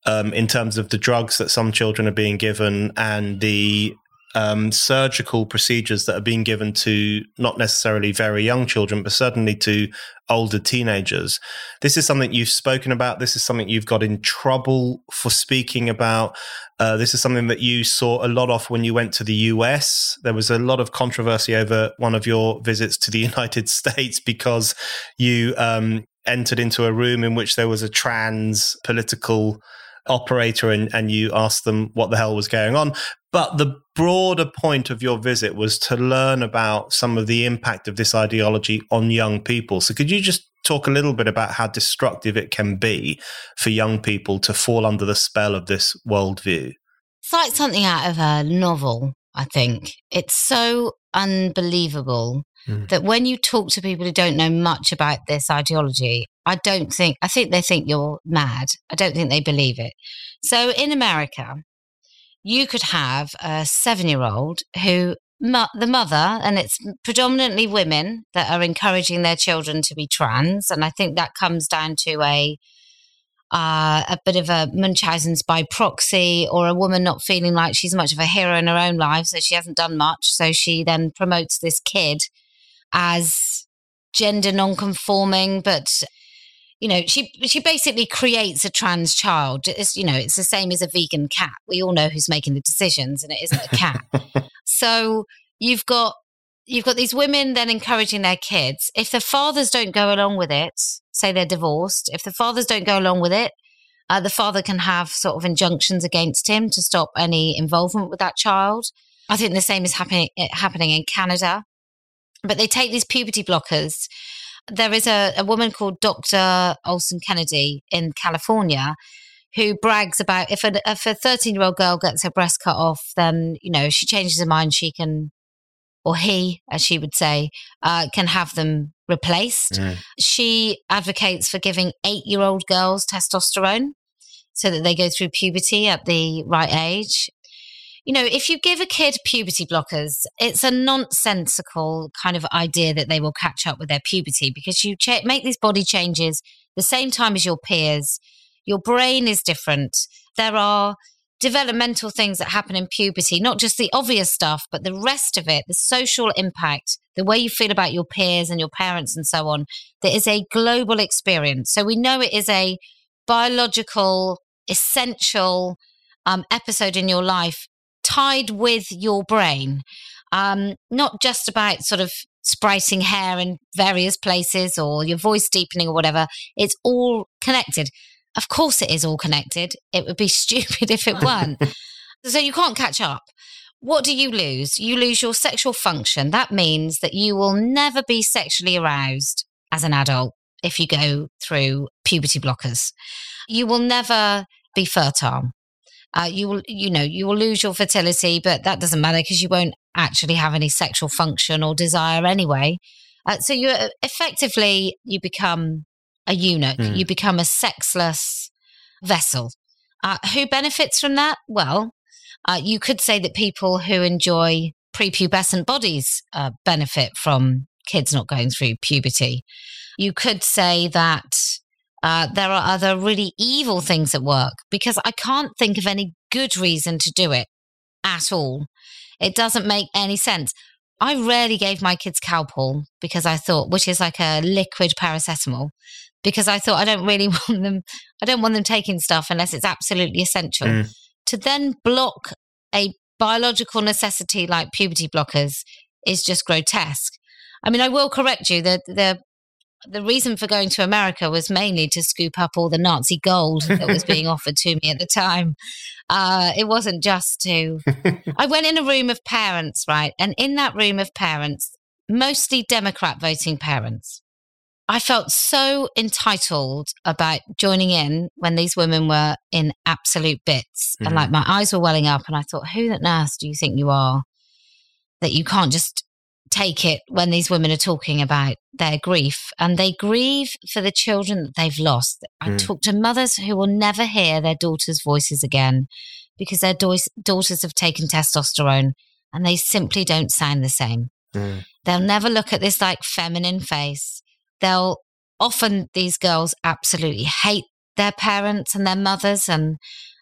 Um, in terms of the drugs that some children are being given and the um, surgical procedures that are being given to not necessarily very young children, but certainly to older teenagers. This is something you've spoken about. This is something you've got in trouble for speaking about. Uh, this is something that you saw a lot of when you went to the US. There was a lot of controversy over one of your visits to the United States because you um, entered into a room in which there was a trans political operator and, and you asked them what the hell was going on. But the broader point of your visit was to learn about some of the impact of this ideology on young people. So could you just talk a little bit about how destructive it can be for young people to fall under the spell of this worldview? It's like something out of a novel, I think. It's so unbelievable mm. that when you talk to people who don't know much about this ideology, I don't think, I think they think you're mad. I don't think they believe it. So in America, you could have a seven year old who the mother, and it's predominantly women that are encouraging their children to be trans, and I think that comes down to a uh, a bit of a Munchausen's by proxy, or a woman not feeling like she's much of a hero in her own life, so she hasn't done much, so she then promotes this kid as gender non-conforming, but you know, she she basically creates a trans child. It's you know, it's the same as a vegan cat. We all know who's making the decisions, and it isn't a cat. so you've got you've got these women then encouraging their kids. If the fathers don't go along with it, say they're divorced, if the fathers don't go along with it, uh, the father can have sort of injunctions against him to stop any involvement with that child. I think the same is happening happening in Canada. But they take these puberty blockers there is a, a woman called Dr. Olson Kennedy in California who brags about if a if a 13 year old girl gets her breast cut off, then you know she changes her mind, she can, or he, as she would say, uh, can have them replaced. Mm. She advocates for giving eight year old girls testosterone so that they go through puberty at the right age. You know, if you give a kid puberty blockers, it's a nonsensical kind of idea that they will catch up with their puberty because you ch- make these body changes the same time as your peers your brain is different. There are developmental things that happen in puberty, not just the obvious stuff, but the rest of it, the social impact, the way you feel about your peers and your parents and so on. There is a global experience. So we know it is a biological, essential um, episode in your life tied with your brain. Um, not just about sort of spriting hair in various places or your voice deepening or whatever. It's all connected. Of course, it is all connected. It would be stupid if it weren't. so you can't catch up. What do you lose? You lose your sexual function. That means that you will never be sexually aroused as an adult if you go through puberty blockers. You will never be fertile. Uh, you will, you know, you will lose your fertility, but that doesn't matter because you won't actually have any sexual function or desire anyway. Uh, so you effectively you become a eunuch. Mm. You become a sexless vessel. Uh, who benefits from that? Well, uh, you could say that people who enjoy prepubescent bodies uh, benefit from kids not going through puberty. You could say that uh, there are other really evil things at work because I can't think of any good reason to do it at all. It doesn't make any sense. I rarely gave my kids Calpol because I thought, which is like a liquid paracetamol, because I thought I don't really want them, I don't want them taking stuff unless it's absolutely essential. Mm. To then block a biological necessity like puberty blockers is just grotesque. I mean, I will correct you that the the reason for going to America was mainly to scoop up all the Nazi gold that was being offered to me at the time. Uh, it wasn't just to. I went in a room of parents, right? And in that room of parents, mostly Democrat voting parents, I felt so entitled about joining in when these women were in absolute bits. Mm-hmm. And like my eyes were welling up, and I thought, who on earth do you think you are that you can't just take it when these women are talking about their grief? And they grieve for the children that they've lost. I mm. talk to mothers who will never hear their daughters' voices again because their do- daughters have taken testosterone and they simply don't sound the same. Mm. They'll never look at this like feminine face they'll often these girls absolutely hate their parents and their mothers and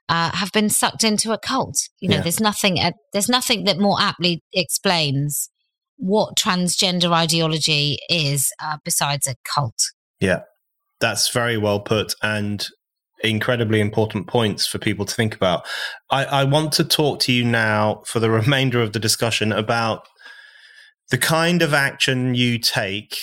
uh, have been sucked into a cult. You know, yeah. there's nothing uh, there's nothing that more aptly explains what transgender ideology is uh, besides a cult. Yeah, that's very well put and incredibly important points for people to think about. I, I want to talk to you now for the remainder of the discussion about the kind of action you take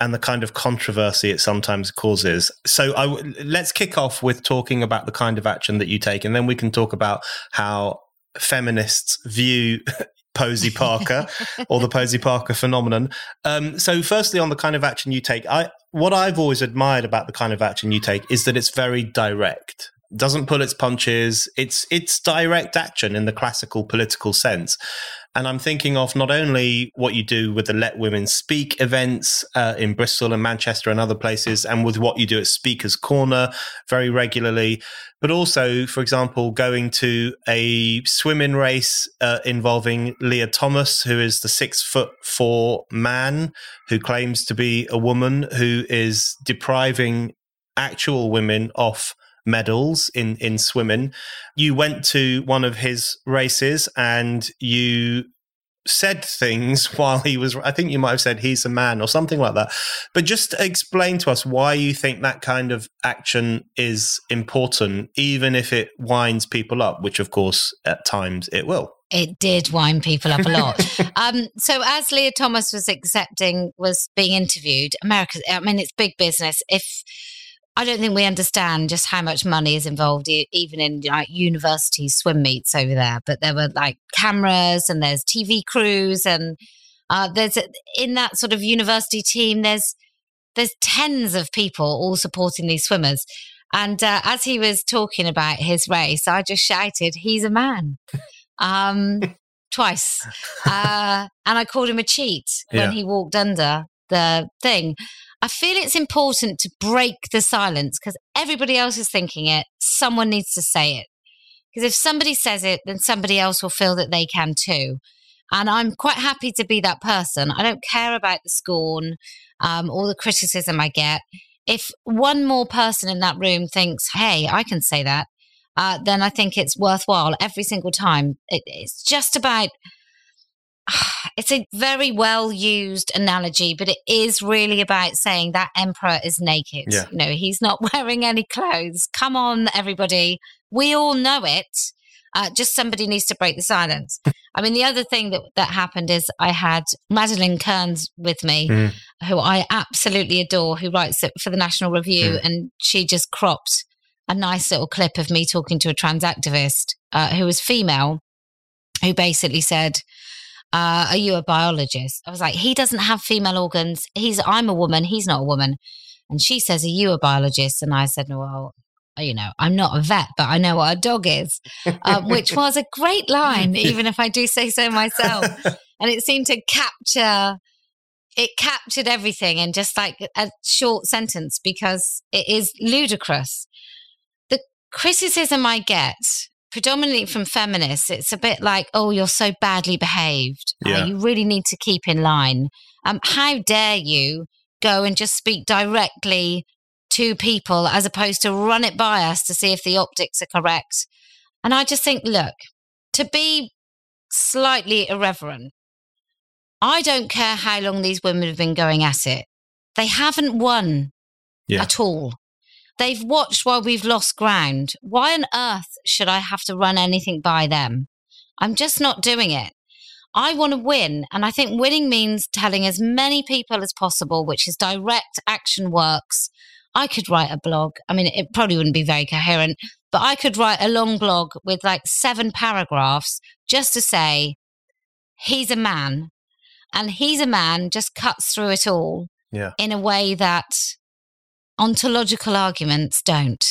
and the kind of controversy it sometimes causes. So I w- let's kick off with talking about the kind of action that you take, and then we can talk about how feminists view Posie Parker or the Posie Parker phenomenon. Um, so, firstly, on the kind of action you take, I what I've always admired about the kind of action you take is that it's very direct doesn't pull its punches. It's it's direct action in the classical political sense. And I'm thinking of not only what you do with the Let Women Speak events uh, in Bristol and Manchester and other places, and with what you do at Speaker's Corner very regularly, but also, for example, going to a swimming race uh, involving Lia Thomas, who is the six foot four man who claims to be a woman who is depriving actual women of medals in in swimming. You went to one of his races and you said things while he was I think you might have said he's a man or something like that. But just explain to us why you think that kind of action is important even if it winds people up, which of course at times it will. It did wind people up a lot. um, so as Lia Thomas was accepting, was being interviewed, America, I mean, it's big business. If I don't think we understand just how much money is involved, even in like university swim meets over there. But there were like cameras and there's TV crews and uh, there's in that sort of university team. There's there's tens of people all supporting these swimmers. And uh, as he was talking about his race, I just shouted, "He's a man!" Um, twice, uh, and I called him a cheat when Yeah. he walked under the thing. I feel it's important to break the silence because everybody else is thinking it. Someone needs to say it. Because if somebody says it, then somebody else will feel that they can too. And I'm quite happy to be that person. I don't care about the scorn um, or the criticism I get. If one more person in that room thinks, hey, I can say that, uh, then I think it's worthwhile every single time. It, it's just about it's a very well used analogy, but it is really about saying that emperor is naked. Yeah. You know, he's not wearing any clothes. Come on, everybody. We all know it. Uh, just somebody needs to break the silence. I mean, the other thing that, that happened is I had Madeleine Kearns with me, Mm. who I absolutely adore, who writes it for the National Review, Mm. and she just cropped a nice little clip of me talking to a trans activist uh, who was female, who basically said, uh, "Are you a biologist?" I was like, "He doesn't have female organs. He's I'm a woman. He's not a woman." And she says, "Are you a biologist?" And I said, "Well." You know, I'm not a vet, but I know what a dog is, um, which was a great line, even if I do say so myself. And it seemed to capture, it captured everything in just like a short sentence because it is ludicrous. The criticism I get, predominantly from feminists, it's a bit like, oh, you're so badly behaved. Uh, you really need to keep in line. Um, how dare you go and just speak directly to people as opposed to run it by us to see if the optics are correct? And I just think, look, to be slightly irreverent, I don't care how long these women have been going at it. They haven't won Yeah. at all. They've watched while we've lost ground. Why on earth should I have to run anything by them? I'm just not doing it. I want to win. And I think winning means telling as many people as possible, which is direct action works. I could write a blog. I mean, it probably wouldn't be very coherent, but I could write a long blog with like seven paragraphs just to say, he's a man. And he's a man just cuts through it all Yeah. in a way that ontological arguments don't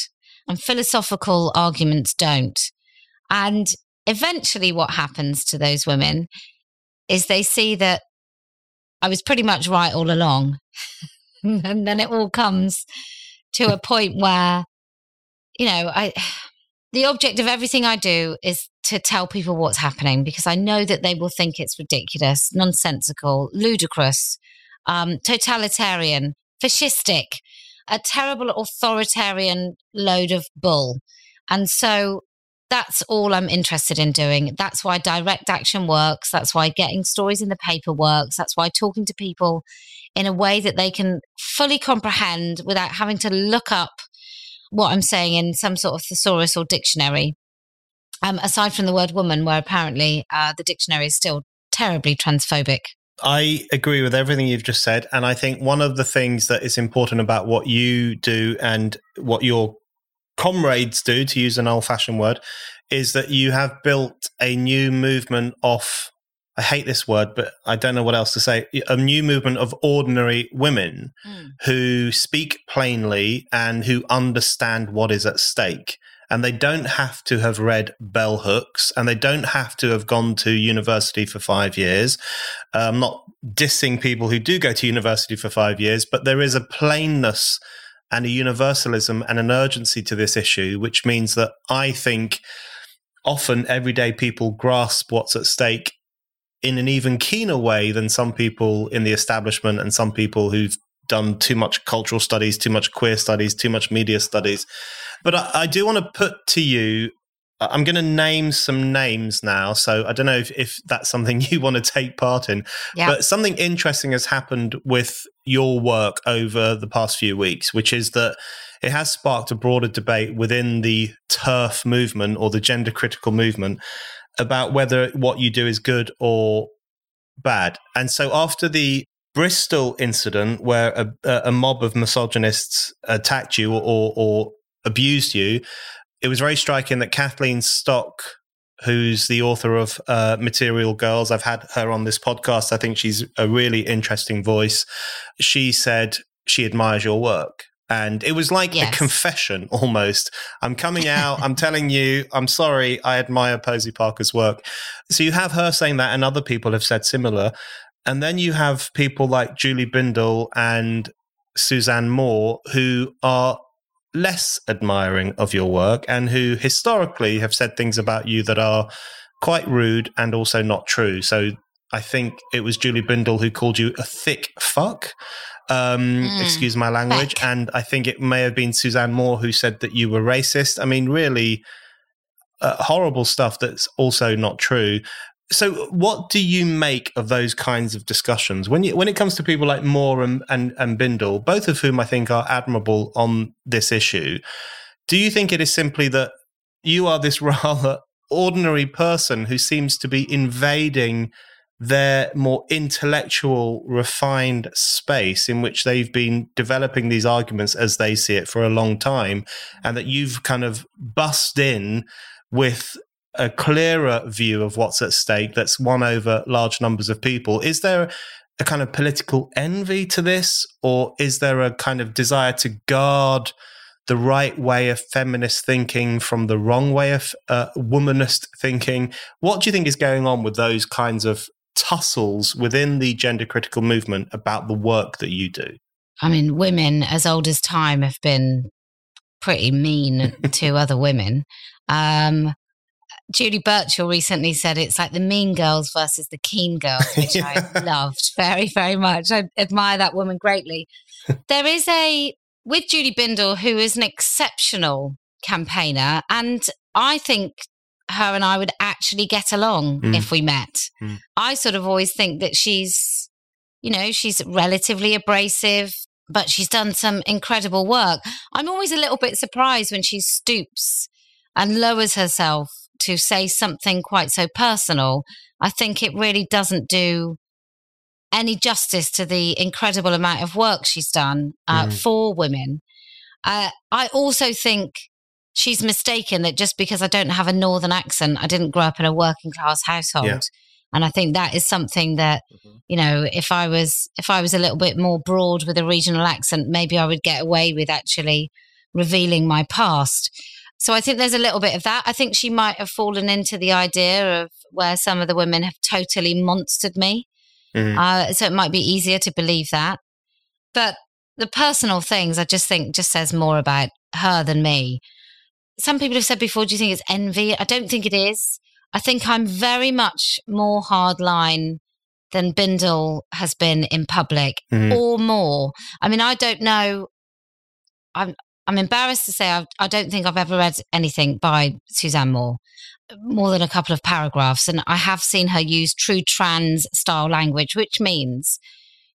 and philosophical arguments don't. And eventually, what happens to those women is they see that I was pretty much right all along. and then it all comes to a point where, you know, I. The object of everything I do is to tell people what's happening because I know that they will think it's ridiculous, nonsensical, ludicrous, um, totalitarian, fascistic, a terrible authoritarian load of bull. And so that's all I'm interested in doing. That's why direct action works. That's why getting stories in the paper works. That's why talking to people in a way that they can fully comprehend without having to look up what I'm saying in some sort of thesaurus or dictionary. Um, aside from the word woman, where apparently uh, the dictionary is still terribly transphobic. I agree with everything you've just said. And I think one of the things that is important about what you do and what your comrades do, to use an old fashioned word, is that you have built a new movement of, I hate this word, but I don't know what else to say, a new movement of ordinary women hmm. who speak plainly and who understand what is at stake. And they don't have to have read bell hooks and they don't have to have gone to university for five years. Uh, I'm not dissing people who do go to university for five years, but there is a plainness and a universalism and an urgency to this issue, which means that I think often everyday people grasp what's at stake in an even keener way than some people in the establishment and some people who've done too much cultural studies, too much queer studies, too much media studies. But I, I do want to put to you, I'm going to name some names now. So I don't know if, if that's something you want to take part in. Yeah. But something interesting has happened with your work over the past few weeks, which is that it has sparked a broader debate within the TERF movement or the gender critical movement about whether what you do is good or bad. And so after the Bristol incident, where a, a mob of misogynists attacked you or, or abused you, it was very striking that Kathleen Stock, who's the author of uh, Material Girls, I've had her on this podcast. I think she's a really interesting voice. She said she admires your work. And it was like yes. a confession almost. I'm coming out, I'm telling you, I'm sorry, I admire Posie Parker's work. So you have her saying that, and other people have said similar. And then you have people like Julie Bindel and Suzanne Moore who are less admiring of your work and who historically have said things about you that are quite rude and also not true. So I think it was Julie Bindel who called you a thick fuck. Um, mm, excuse my language. And I think it may have been Suzanne Moore who said that you were racist. I mean, really uh, horrible stuff that's also not true. So, what do you make of those kinds of discussions when you, when it comes to people like Moore and, and, and Bindel, both of whom I think are admirable on this issue? Do you think it is simply that you are this rather ordinary person who seems to be invading their more intellectual, refined space in which they've been developing these arguments as they see it for a long time, and that you've kind of bust in with a clearer view of what's at stake that's won over large numbers of people. Is there a kind of political envy to this, or is there a kind of desire to guard? the right way of feminist thinking from the wrong way of uh, womanist thinking. What do you think is going on with those kinds of tussles within the gender critical movement about the work that you do? I mean, women as old as time have been pretty mean to other women. Um, Julie Burchill recently said it's like the mean girls versus the keen girls, which yeah. I loved very, very much. I admire that woman greatly. there is a, with Julie Bindel, who is an exceptional campaigner, and I think her and I would actually get along mm. if we met. Mm. I sort of always think that she's, you know, she's relatively abrasive, but she's done some incredible work. I'm always a little bit surprised when she stoops and lowers herself to say something quite so personal. I think it really doesn't do any justice to the incredible amount of work she's done uh, mm. for women. Uh, I also think she's mistaken that just because I don't have a northern accent, I didn't grow up in a working class household. Yeah. And I think that is something that, mm-hmm. you know, if I was if I was a little bit more broad with a regional accent, maybe I would get away with actually revealing my past. So I think there's a little bit of that. I think she might have fallen into the idea of where some of the women have totally monstered me. Mm-hmm. Uh, so it might be easier to believe that. But the personal things, I just think, just says more about her than me some people have said before, do you think it's envy? I don't think it is. I think I'm very much more hardline than Bindel has been in public mm-hmm. or more. I mean, I don't know. I'm, I'm embarrassed to say I've, I do not think I've ever read anything by Suzanne Moore, more than a couple of paragraphs. And I have seen her use true trans style language, which means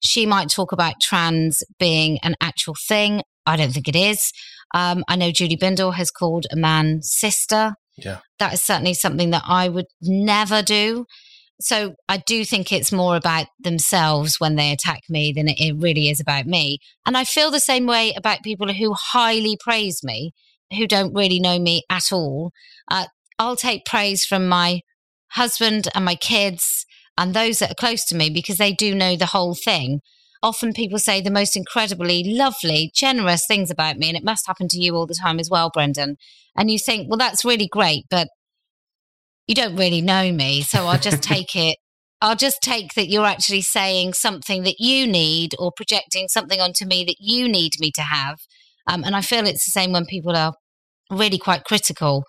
she might talk about trans being an actual thing. I don't think it is. Um, I know Julie Bindel has called a man sister. Yeah. That is certainly something that I would never do. So I do think it's more about themselves when they attack me than it really is about me. And I feel the same way about people who highly praise me, who don't really know me at all. Uh, I'll take praise from my husband and my kids and those that are close to me because they do know the whole thing often people say the most incredibly lovely, generous things about me. And it must happen to you all the time as well, Brendan. And you think, well, that's really great, but you don't really know me. So I'll just take it. I'll just take that you're actually saying something that you need or projecting something onto me that you need me to have. Um, and I feel it's the same when people are really quite critical.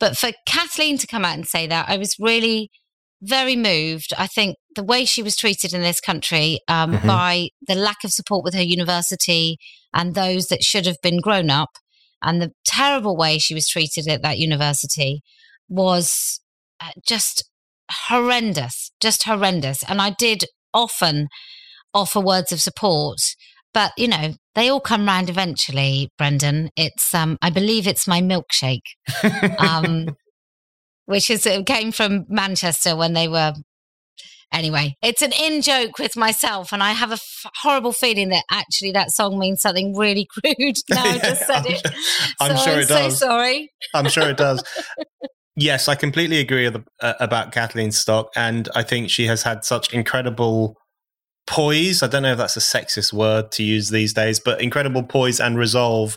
But for Kathleen to come out and say that, I was really very moved. I think the way she was treated in this country um, mm-hmm. by the lack of support with her university and those that should have been grown up, and the terrible way she was treated at that university was uh, just horrendous, just horrendous. And I did often offer words of support, but you know, they all come round eventually, Brendan. It's, um, I believe it's my milkshake. um, which is it came from Manchester when they were. Anyway, it's an in joke with myself, and I have a f- horrible feeling that actually that song means something really crude. Now I just said it. I'm so sure I'm it does. So sorry. I'm sure it does. Yes, I completely agree uh, about Kathleen Stock, and I think she has had such incredible poise. I don't know if that's a sexist word to use these days, but incredible poise and resolve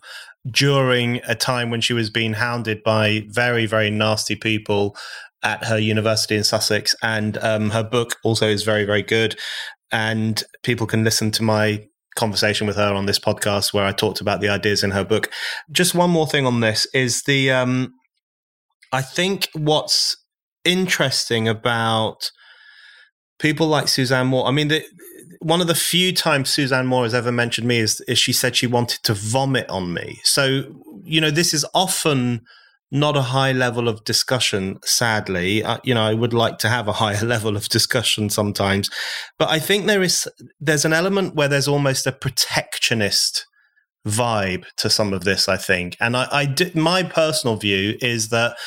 during a time when she was being hounded by very, very nasty people at her university in Sussex. And um, her book also is very, very good. And people can listen to my conversation with her on this podcast where I talked about the ideas in her book. Just one more thing on this is the, um, I think what's interesting about people like Suzanne Moore. I mean, the, one of the few times Suzanne Moore has ever mentioned me is, is she said she wanted to vomit on me. So, you know, this is often not a high level of discussion, sadly. Uh, you know, I would like to have a higher level of discussion sometimes. But I think there is, there's an element where there's almost a protectionist vibe to some of this, I think. And I, I did, my personal view is that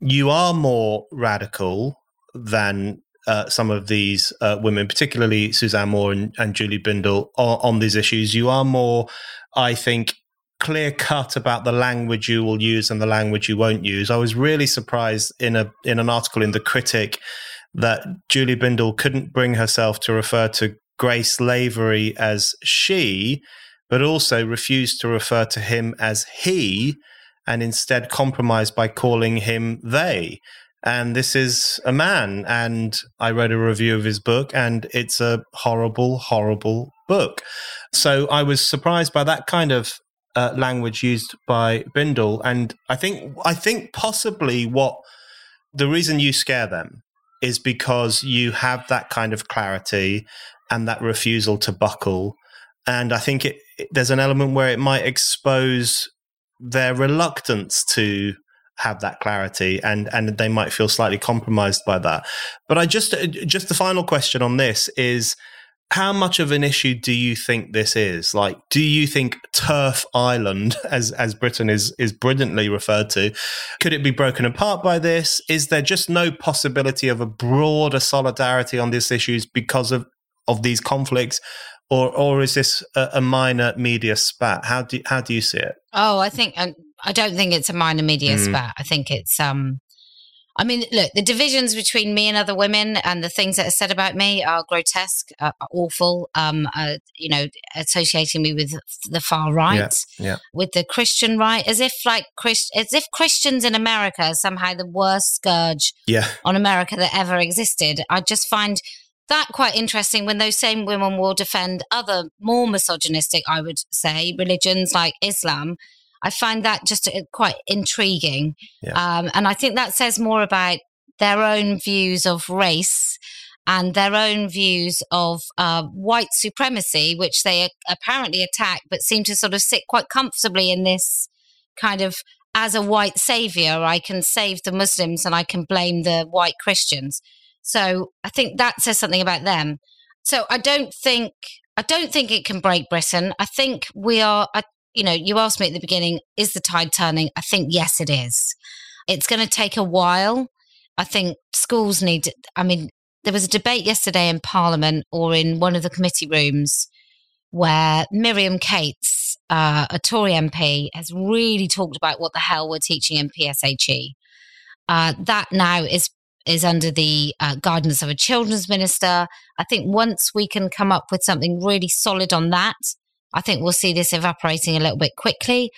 you are more radical than uh, some of these uh, women, particularly Suzanne Moore and, and Julie Bindel, on, on, these issues. You are more, I think, clear cut about the language you will use and the language you won't use. I was really surprised in a in an article in the Critic that Julie Bindel couldn't bring herself to refer to Grace Lavery as she, but also refused to refer to him as he, and instead compromised by calling him they and this is a man and i read a review of his book and it's a horrible horrible book so i was surprised by that kind of uh, language used by Bindel. and i think i think possibly what the reason you scare them is because you have that kind of clarity and that refusal to buckle and i think it, it there's an element where it might expose their reluctance to have that clarity and and they might feel slightly compromised by that. But i just uh, just the final question on this is how much of an issue do you think this is? Like do you think TERF island as as britain is is brilliantly referred to could it be broken apart by this? Is there just no possibility of a broader solidarity on these issues because of of these conflicts or or is this a, a minor media spat how do how do you see it oh i think and I don't think it's a minor media mm. spat. I think it's um I mean, look, the divisions between me and other women and the things that are said about me are grotesque, uh, are awful. Um, uh, you know, associating me with the far right, yeah, yeah. with the Christian right, as if like Christ, as if Christians in America are somehow the worst scourge yeah. on America that ever existed. I just find that quite interesting when those same women will defend other more misogynistic, I would say, religions like Islam I find that just uh, quite intriguing. Yeah. Um, and I think that says more about their own views of race and their own views of uh, white supremacy, which they apparently attack, but seem to sort of sit quite comfortably in this kind of as a white savior, I can save the Muslims and I can blame the white Christians. So I think that says something about them. So I don't think I don't think it can break Britain. I think we are. I, you know, you asked me at the beginning, is the tide turning? I think, yes, it is. It's going to take a while. I think schools need, I mean, there was a debate yesterday in Parliament or in one of the committee rooms where Miriam Cates, uh, a Tory MP, has really talked about what the hell we're teaching in PSHE. Uh, that now is is under the uh, guidance of a children's minister. I think once we can come up with something really solid on that, I think we'll see this evaporating a little bit quickly.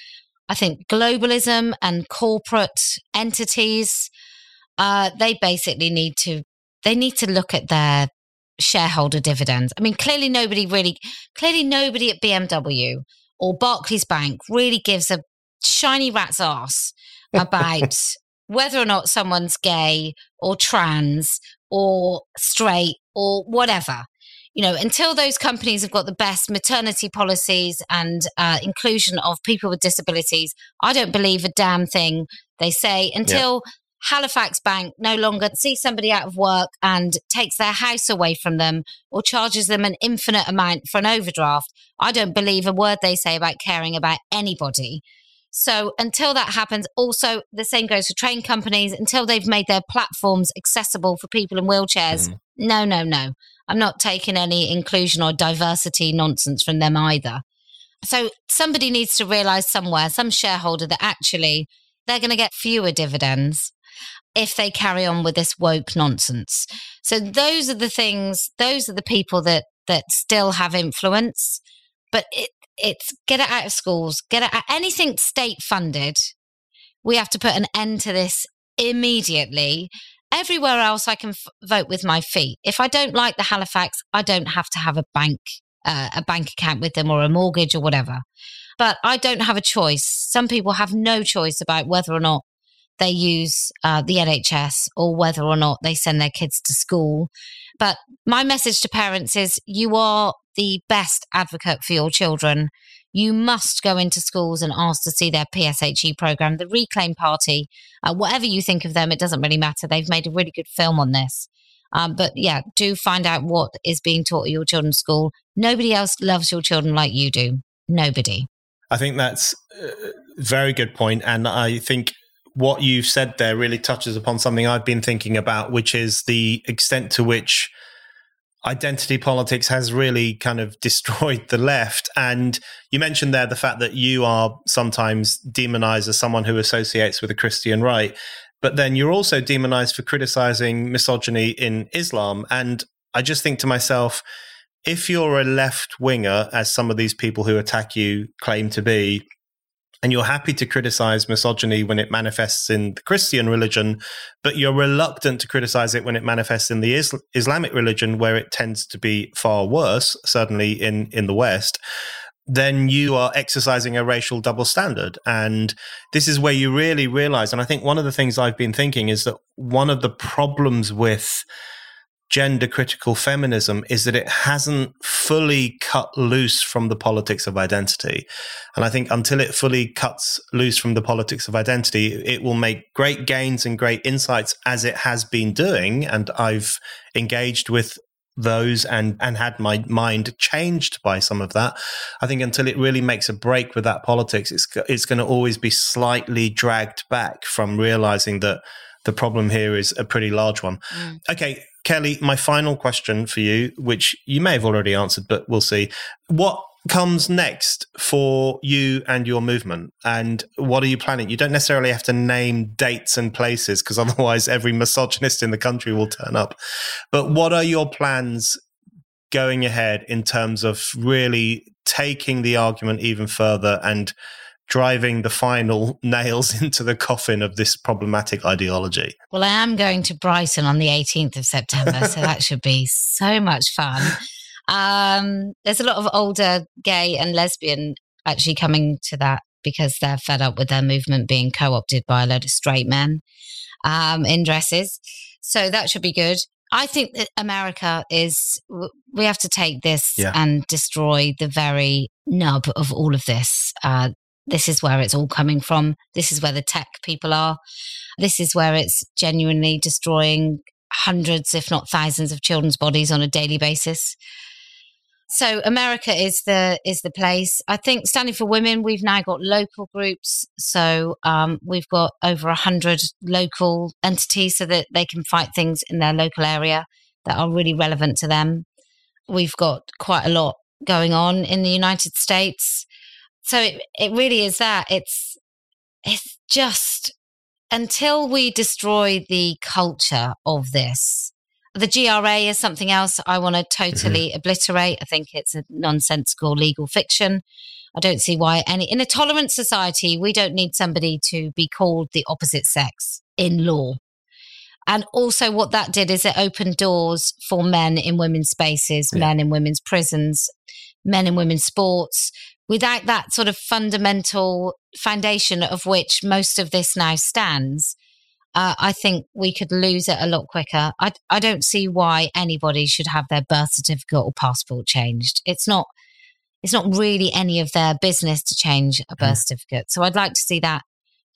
I think globalism and corporate entities, uh, they basically need to they need to look at their shareholder dividends. I mean, clearly nobody really, clearly nobody at BMW or Barclays Bank really gives a shiny rat's ass about whether or not someone's gay or trans or straight or whatever you know, until those companies have got the best maternity policies and uh, inclusion of people with disabilities, I don't believe a damn thing they say until yeah. Halifax Bank no longer sees somebody out of work and takes their house away from them or charges them an infinite amount for an overdraft. I don't believe a word they say about caring about anybody. So until that happens, also the same goes for train companies. Until they've made their platforms accessible for people in wheelchairs, mm. no, no, no. I'm not taking any inclusion or diversity nonsense from them either. So somebody needs to realize somewhere, some shareholder, that actually they're going to get fewer dividends if they carry on with this woke nonsense. So those are the things, those are the people that that still have influence, but it, it's get it out of schools, get it out, anything state funded. We have to put an end to this immediately. Everywhere else, I can f- vote with my feet. If I don't like the Halifax, I don't have to have a bank uh, a bank account with them or a mortgage or whatever. But I don't have a choice. Some people have no choice about whether or not they use uh, the NHS or whether or not they send their kids to school. But my message to parents is you are the best advocate for your children. You must go into schools and ask to see their PSHE program. The Reclaim Party, uh, whatever you think of them, it doesn't really matter. They've made a really good film on this. Um, but yeah, do find out what is being taught at your children's school. Nobody else loves your children like you do. Nobody. I think that's a very good point, and I think what you've said there really touches upon something I've been thinking about, which is the extent to which identity politics has really kind of destroyed the left. And you mentioned there the fact that you are sometimes demonized as someone who associates with the Christian right. But then you're also demonized for criticizing misogyny in Islam. And I just think to myself, if you're a left winger, as some of these people who attack you claim to be, and you're happy to criticize misogyny when it manifests in the Christian religion, but you're reluctant to criticize it when it manifests in the Isl- Islamic religion, where it tends to be far worse, certainly in, in the West, then you are exercising a racial double standard. And this is where you really realize, and I think one of the things I've been thinking is that one of the problems with gender critical feminism is that it hasn't fully cut loose from the politics of identity. And I think until it fully cuts loose from the politics of identity, it will make great gains and great insights as it has been doing. And I've engaged with those and and had my mind changed by some of that. I think until it really makes a break with that politics, it's it's going to always be slightly dragged back from realizing that the problem here is a pretty large one. Mm. Okay, Kellie, my final question for you, which you may have already answered, but we'll see. What comes next for you and your movement? And what are you planning? You don't necessarily have to name dates and places because otherwise every misogynist in the country will turn up. But what are your plans going ahead in terms of really taking the argument even further and driving the final nails into the coffin of this problematic ideology. Well, I am going to Brighton on the 18th of September, so that should be so much fun. Um, there's a lot of older gay and lesbian actually coming to that because they're fed up with their movement being co opted by a load of straight men um, in dresses. So that should be good. I think that America is, we have to take this yeah. and destroy the very nub of all of this. Uh, this is where it's all coming from. This is where the tech people are. This is where it's genuinely destroying hundreds, if not thousands, of children's bodies on a daily basis. So America is the is the place. I think standing for women, we've now got local groups. So um, we've got over a hundred local entities, so that they can fight things in their local area that are really relevant to them. We've got quite a lot going on in the United States so it, it really is that it's it's just until we destroy the culture of this the GRA is something else I want to totally mm-hmm. obliterate. I think it's a nonsensical legal fiction. I don't see why any, in a tolerant society, we don't need somebody to be called the opposite sex in law. And also, what that did is it opened doors for men in women's spaces, yeah. men in women's prisons, men in women's sports, without that sort of fundamental foundation of which most of this now stands, uh, I think we could lose it a lot quicker. I, I don't see why anybody should have their birth certificate or passport changed. It's not it's not really any of their business to change a birth mm. certificate. So I'd like to see that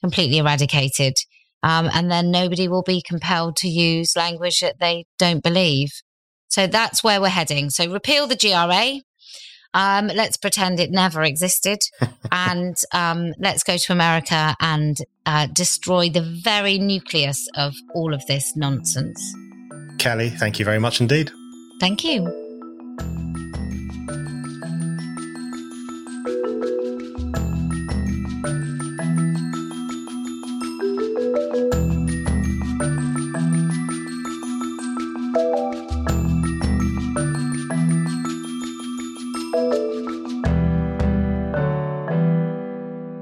completely eradicated. Um, and then nobody will be compelled to use language that they don't believe. So that's where we're heading. So repeal the GRA, um, let's pretend it never existed. and um, let's go to America and uh, destroy the very nucleus of all of this nonsense. Kellie, thank you very much indeed. Thank you.